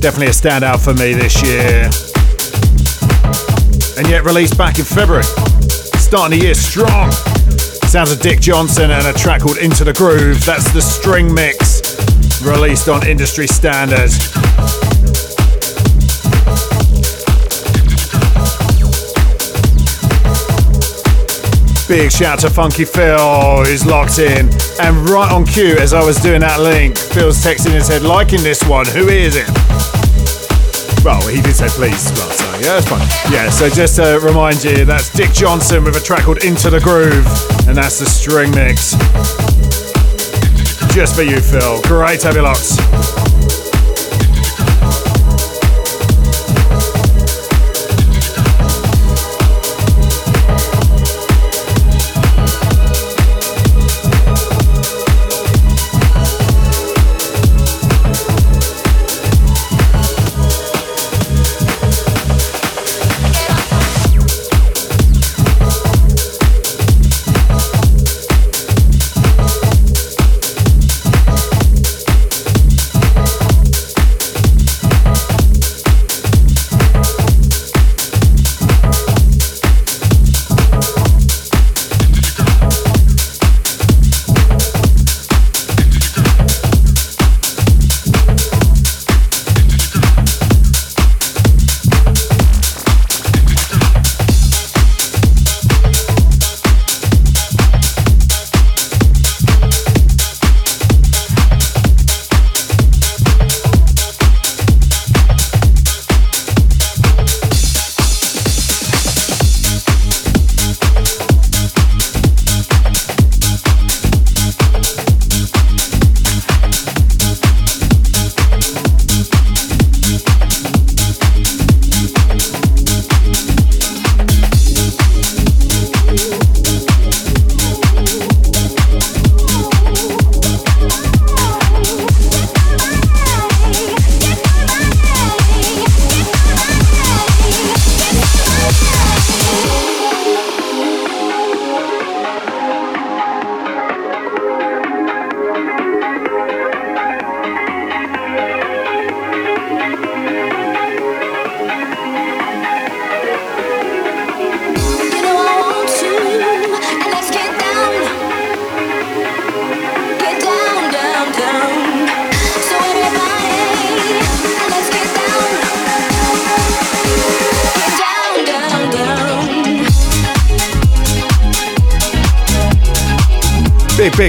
Definitely a standout for me this year. And yet released back in February. Starting the year strong. Sounds of Dick Johnson and a track called Into the Groove. That's the string mix released on Industry Standard. Big shout to Funky Phil, who's locked in. And right on cue, as I was doing that link, Phil's texting and said, liking this one. Who is it? Well, he did say please as well, so yeah, that's fine. Yeah, so just to remind you, that's Dick Johnson with a track called Into the Groove, and that's the string mix. Just for you, Phil. Great to have you locked.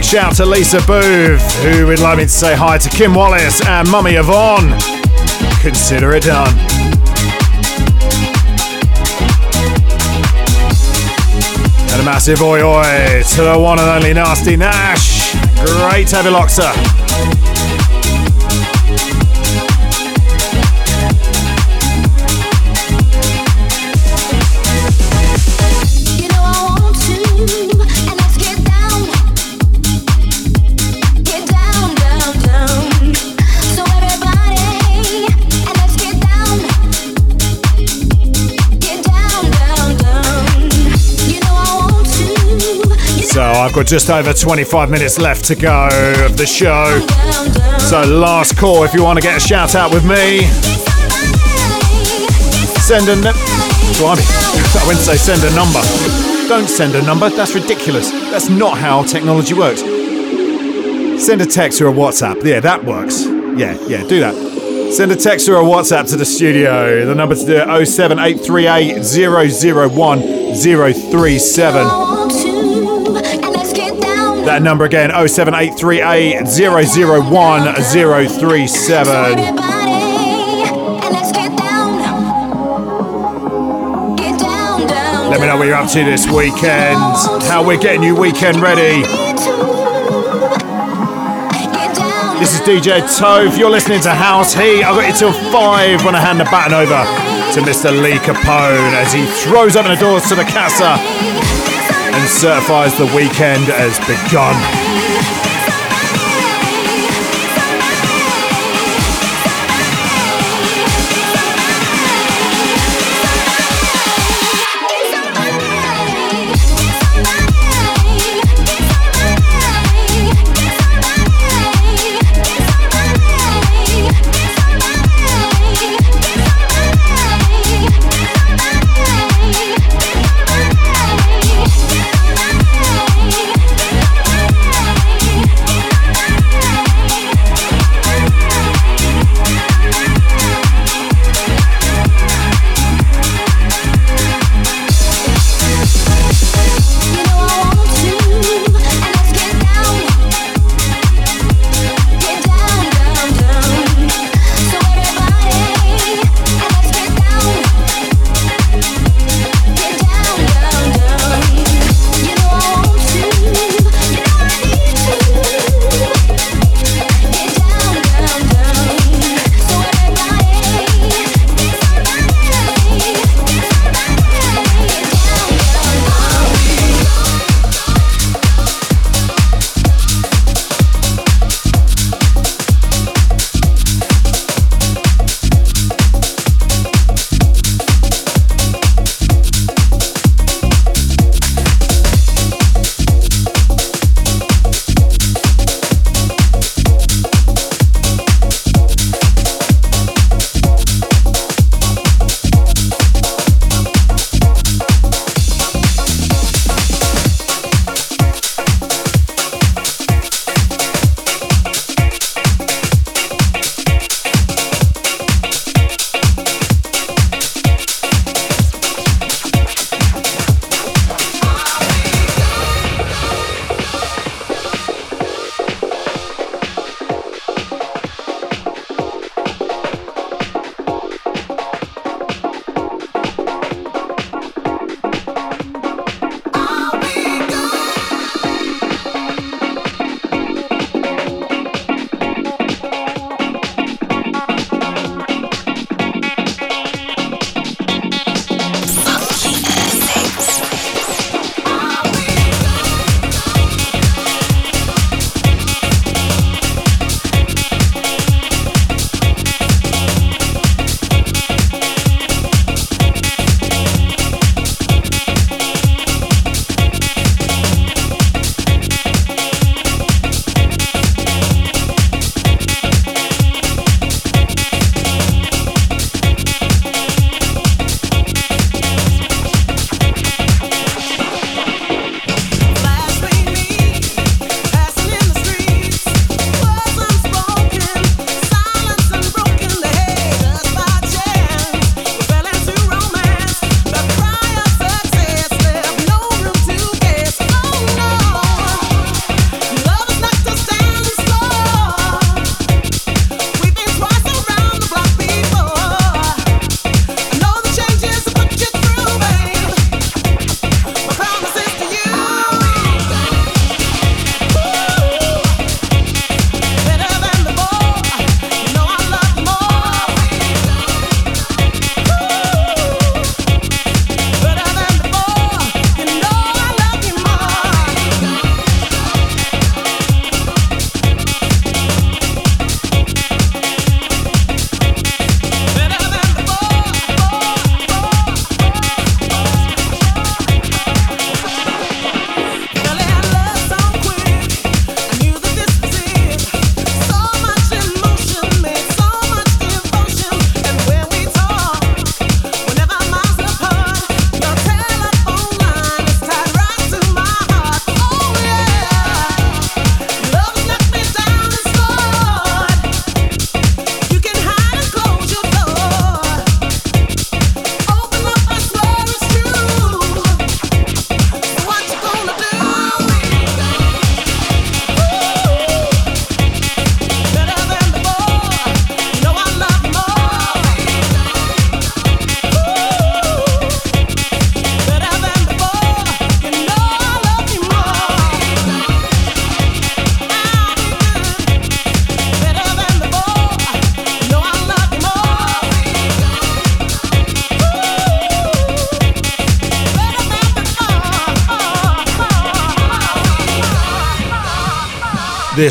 Shout to Lisa Booth, who would like me to say hi to Kim Wallace and Mummy Yvonne. Consider it done. And a massive oi oi to the one and only Nasty Nash. Great to have I've got just over 25 minutes left to go of the show. So, last call if you want to get a shout out with me. Send a. No- I to say send a number. Don't send a number, that's ridiculous. That's not how technology works. Send a text or a WhatsApp. Yeah, that works. Yeah, yeah, do that. Send a text or a WhatsApp to the studio. The number to do it 07838 001 037. That number again 07838 001 037. Let me know what you're up to this weekend, how we're getting you weekend ready. This is DJ Toph. You're listening to House Heat. I've got you till five when I hand the baton over to Mr. Lee Capone as he throws open the doors to the casa and certifies the weekend has begun.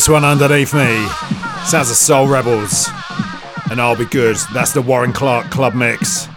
One underneath me sounds of Soul Rebels, and I'll be good. That's the Warren Clarke Club Mix.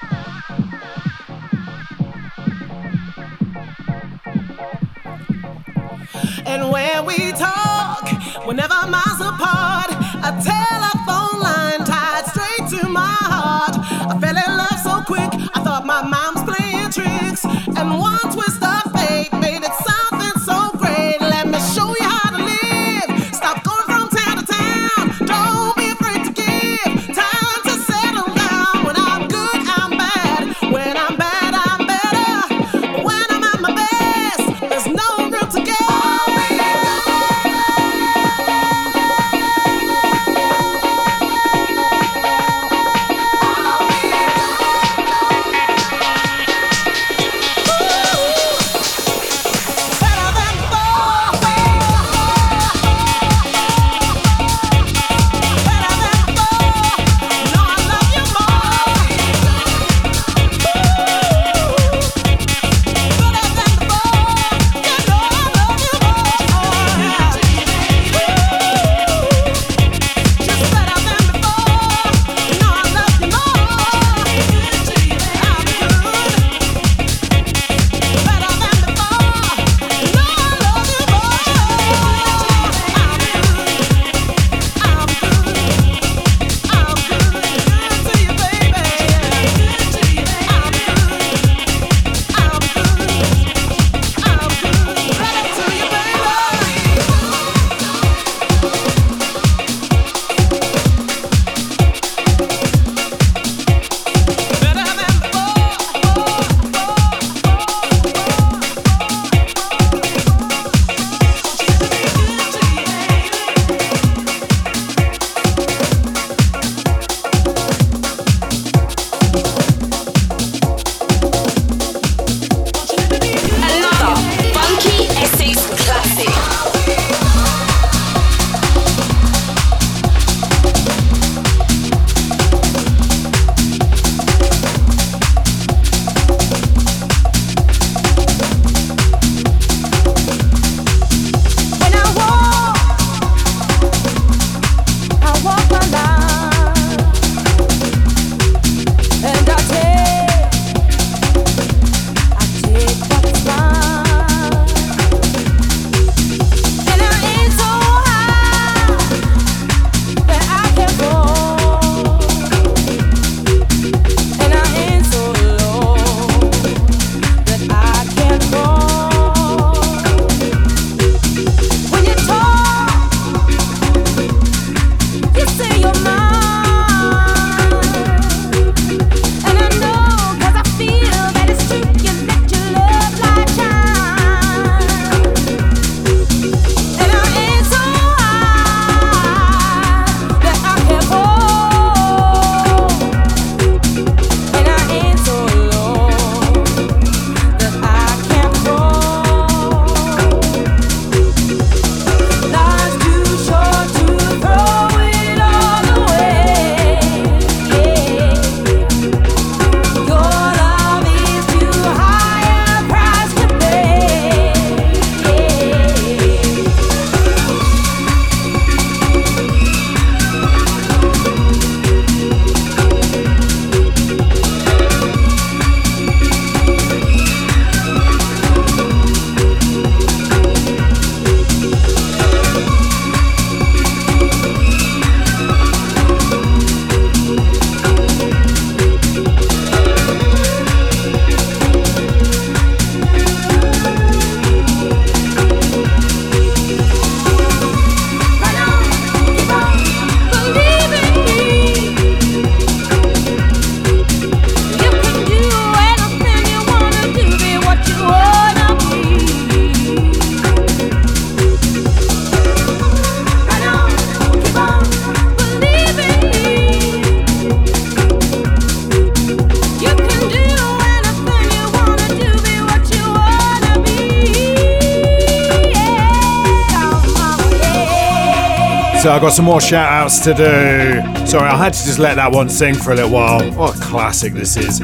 So I've got some more shout outs to do. Sorry, I had to just let that one sing for a little while. What a classic this is.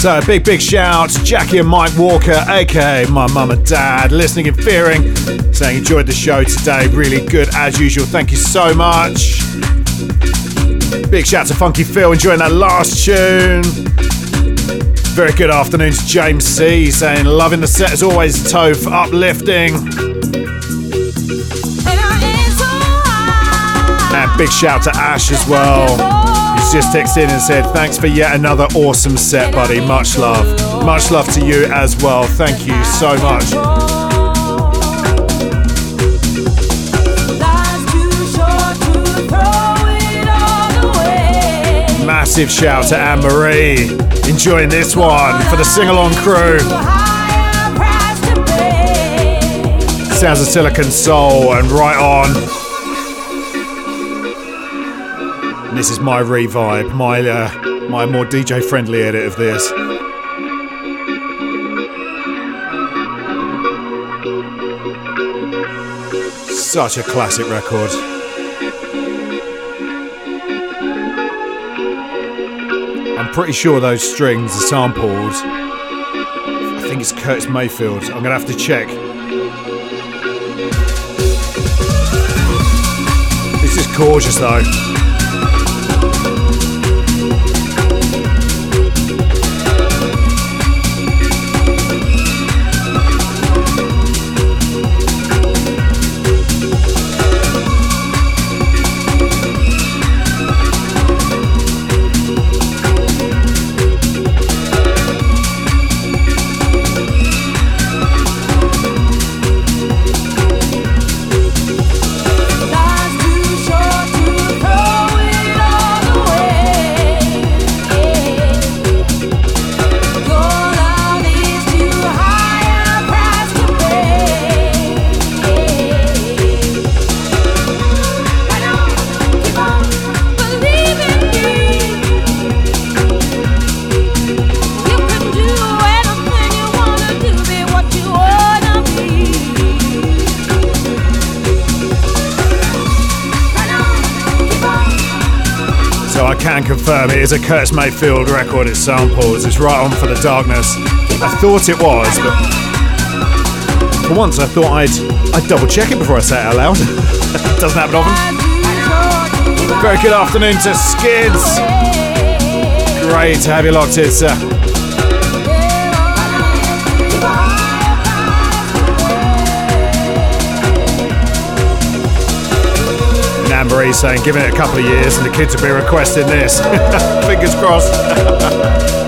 So, big, big shout to Jackie and Mike Walker, aka my mum and dad, listening and fearing, saying enjoyed the show today. Really good as usual. Thank you so much. Big shout to Funky Phil, enjoying that last tune. Very good afternoon to James C, saying loving the set as always, Toph, uplifting. Big shout to Ash as well. He's just texted in and said, Thanks for yet another awesome set, buddy. Much love. Much love to you as well. Thank you so much. Massive shout to Anne Marie. Enjoying this one for the sing along crew. Sounds of Silicone Soul and right on. And this is my revibe, my uh, my more DJ friendly edit of this. Such a classic record. I'm pretty sure those strings are sampled. I think it's Curtis Mayfield. I'm gonna have to check. This is gorgeous though. Confirm it is a Curtis Mayfield record. It samples. It's right on for the darkness. I thought it was, but for once I thought I'd I'd double check it before I say it out loud. Doesn't happen often. Very good afternoon to Skids. Great to have you locked in, sir. Amber saying, giving it a couple of years and the kids will be requesting this. Fingers crossed.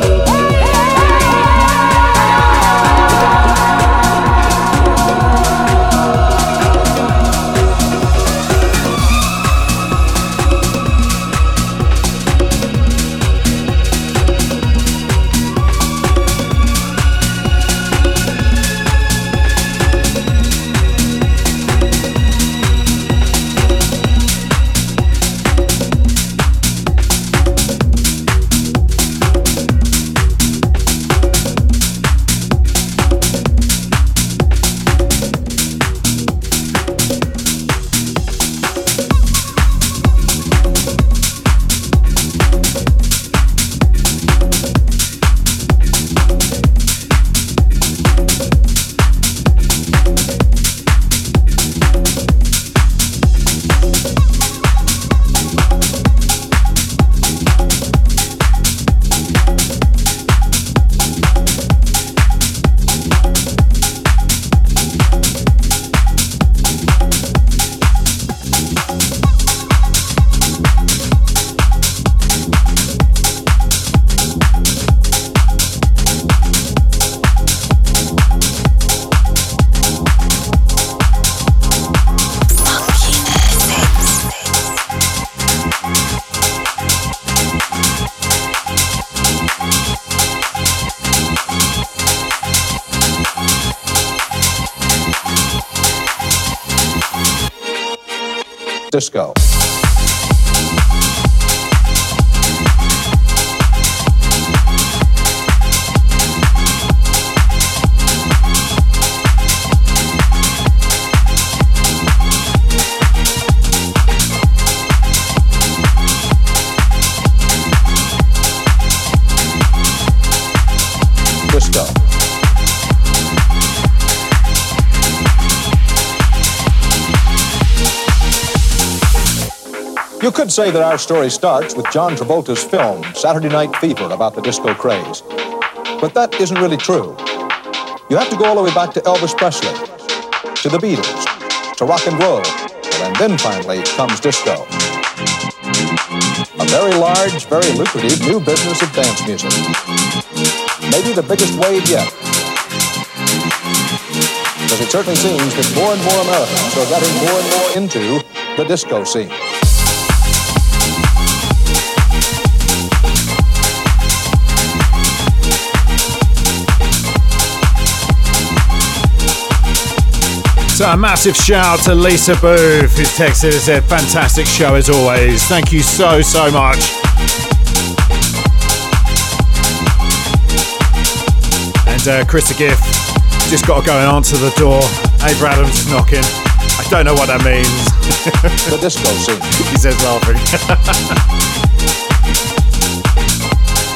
say that our story starts with John Travolta's film, Saturday Night Fever, about the disco craze. But that isn't really true. You have to go all the way back to Elvis Presley, to the Beatles, to rock and roll, and then finally comes disco. A very large, very lucrative new business of dance music. Maybe the biggest wave yet. Because it certainly seems that more and more Americans are getting more and more into the disco scene. So a massive shout out to Lisa Booth, who's texted and said, fantastic show as always. Thank you so, so much. And uh, Chris Gift, just got to go and answer the door. Ava Adams is knocking. I don't know what that means. the disco scene. he says laughing.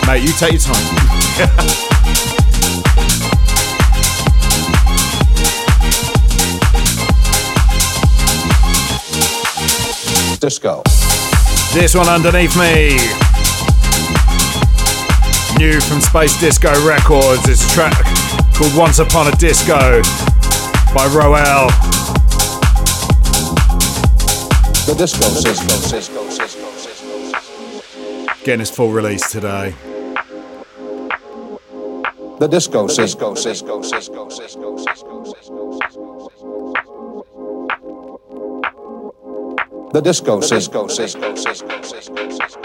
Mate, you take your time. Disco. This one underneath me. New from Space Disco Records. It's a track called Once Upon a Disco by Roel. The Disco Cisco, Cisco, Cisco, Cisco. Getting his full release today. The Disco Cisco, Cisco, Cisco, Cisco, Cisco, The disco Cisco, Cisco, Cisco, Cisco, Cisco.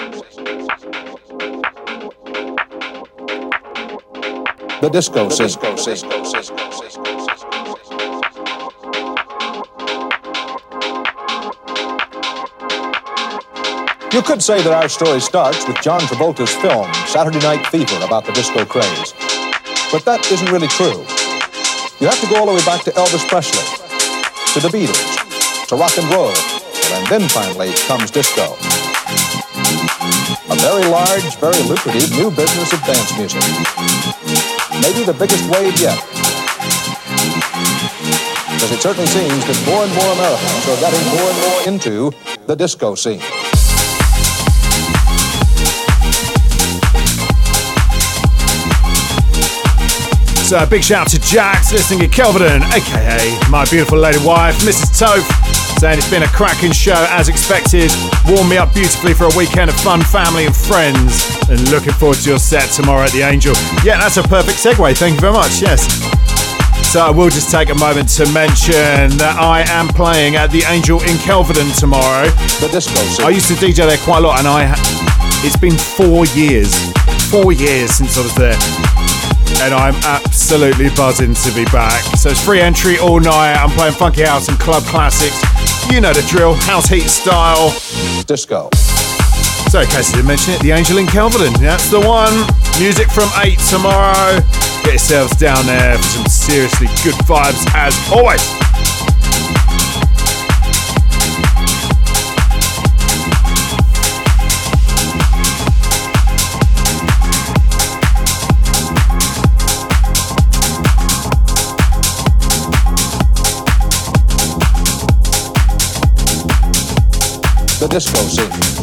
The disco Cisco, Cisco, Cisco. You could say that our story starts with John Travolta's film, Saturday Night Fever, about the disco craze. But that isn't really true. You have to go all the way back to Elvis Presley, to the Beatles, to rock and roll, and then finally comes disco. A very large, very lucrative new business of dance music. Maybe the biggest wave yet. Because it certainly seems that more and more Americans are getting more and more into the disco scene. So, a big shout out to Jax listening to Kelvedon, aka my beautiful lady wife, Mrs. Toph saying it's been a cracking show as expected. Warmed me up beautifully for a weekend of fun, family, and friends. And looking forward to your set tomorrow at the Angel. Yeah, that's a perfect segue. Thank you very much. Yes. So I will just take a moment to mention that I am playing at the Angel in Kelvedon tomorrow. The disco. I used to DJ there quite a lot, and I it's been four years, four years since I was there and I'm absolutely buzzing to be back. So it's free entry all night. I'm playing funky house and club classics. You know the drill, house heat style. Disco. So in case I didn't mention it, the Angel in Kelvedon. That's the one. Music from 8 tomorrow. Get yourselves down there for some seriously good vibes as always. The disco scene.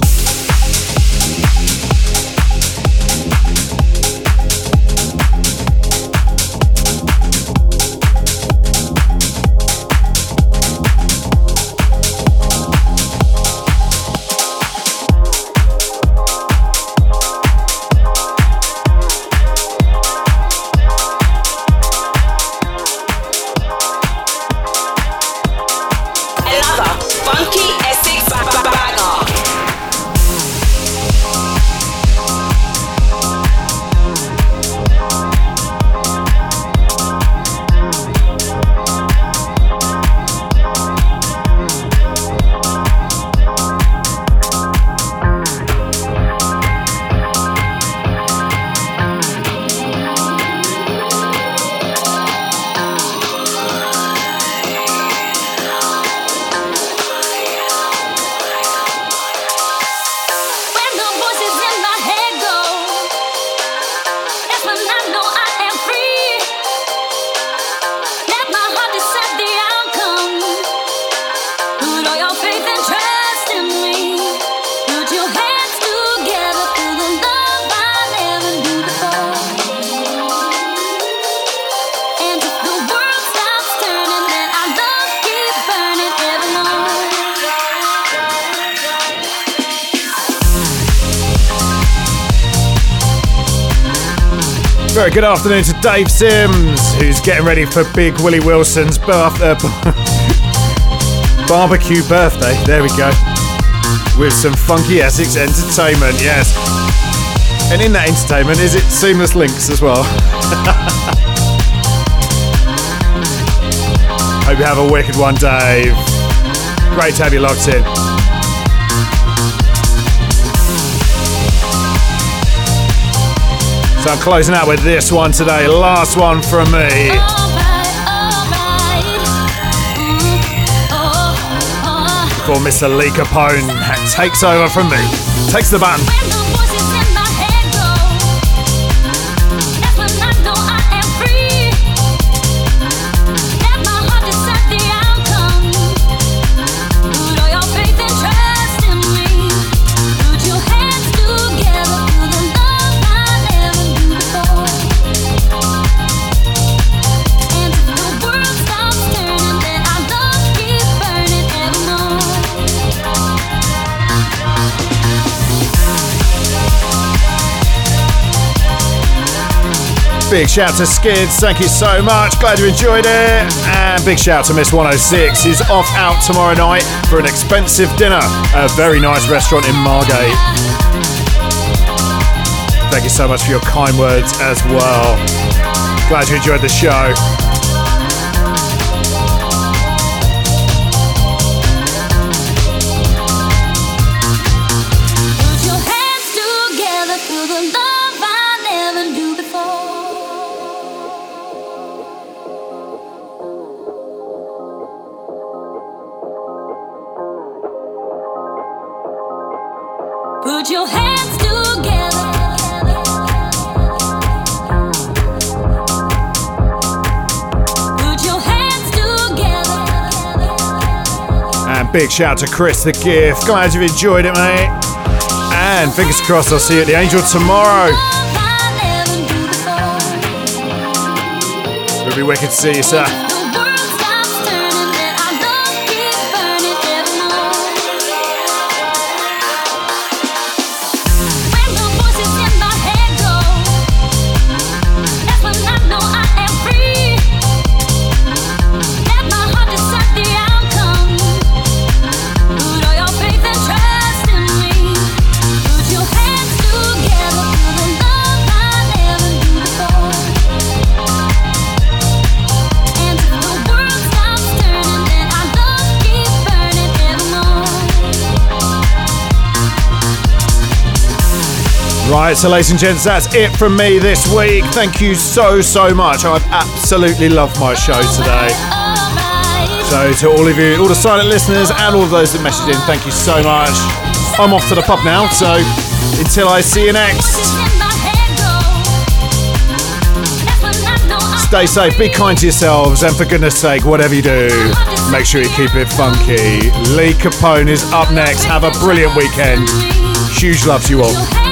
Good afternoon to Dave Sims, who's getting ready for Big Willie Wilson's birth, uh, barbecue birthday. There we go. With some funky Essex entertainment, yes. And in that entertainment, is it seamless links as well? Hope you have a wicked one, Dave. Great to have you locked in. So I'm closing out with this one today. Last one from me. Before Mr. Lee Capone takes over from me, takes the button. Big shout to Skids, thank you so much. Glad you enjoyed it. And big shout to Miss 106, who's off out tomorrow night for an expensive dinner at a very nice restaurant in Margate. Thank you so much for your kind words as well. Glad you enjoyed the show. Big shout to Chris the Gift. Glad you've enjoyed it, mate. And fingers crossed I'll see you at the Angel tomorrow. It'll be wicked to see you, sir. Right, so ladies and gents, that's it from me this week. Thank you so, so much. I've absolutely loved my show today. So to all of you, all the silent listeners and all of those that messaged in, thank you so much. I'm off to the pub now, so until I see you next. Stay safe, be kind to yourselves, and for goodness sake, whatever you do, make sure you keep it funky. Lee Capone is up next. Have a brilliant weekend. Huge love to you all.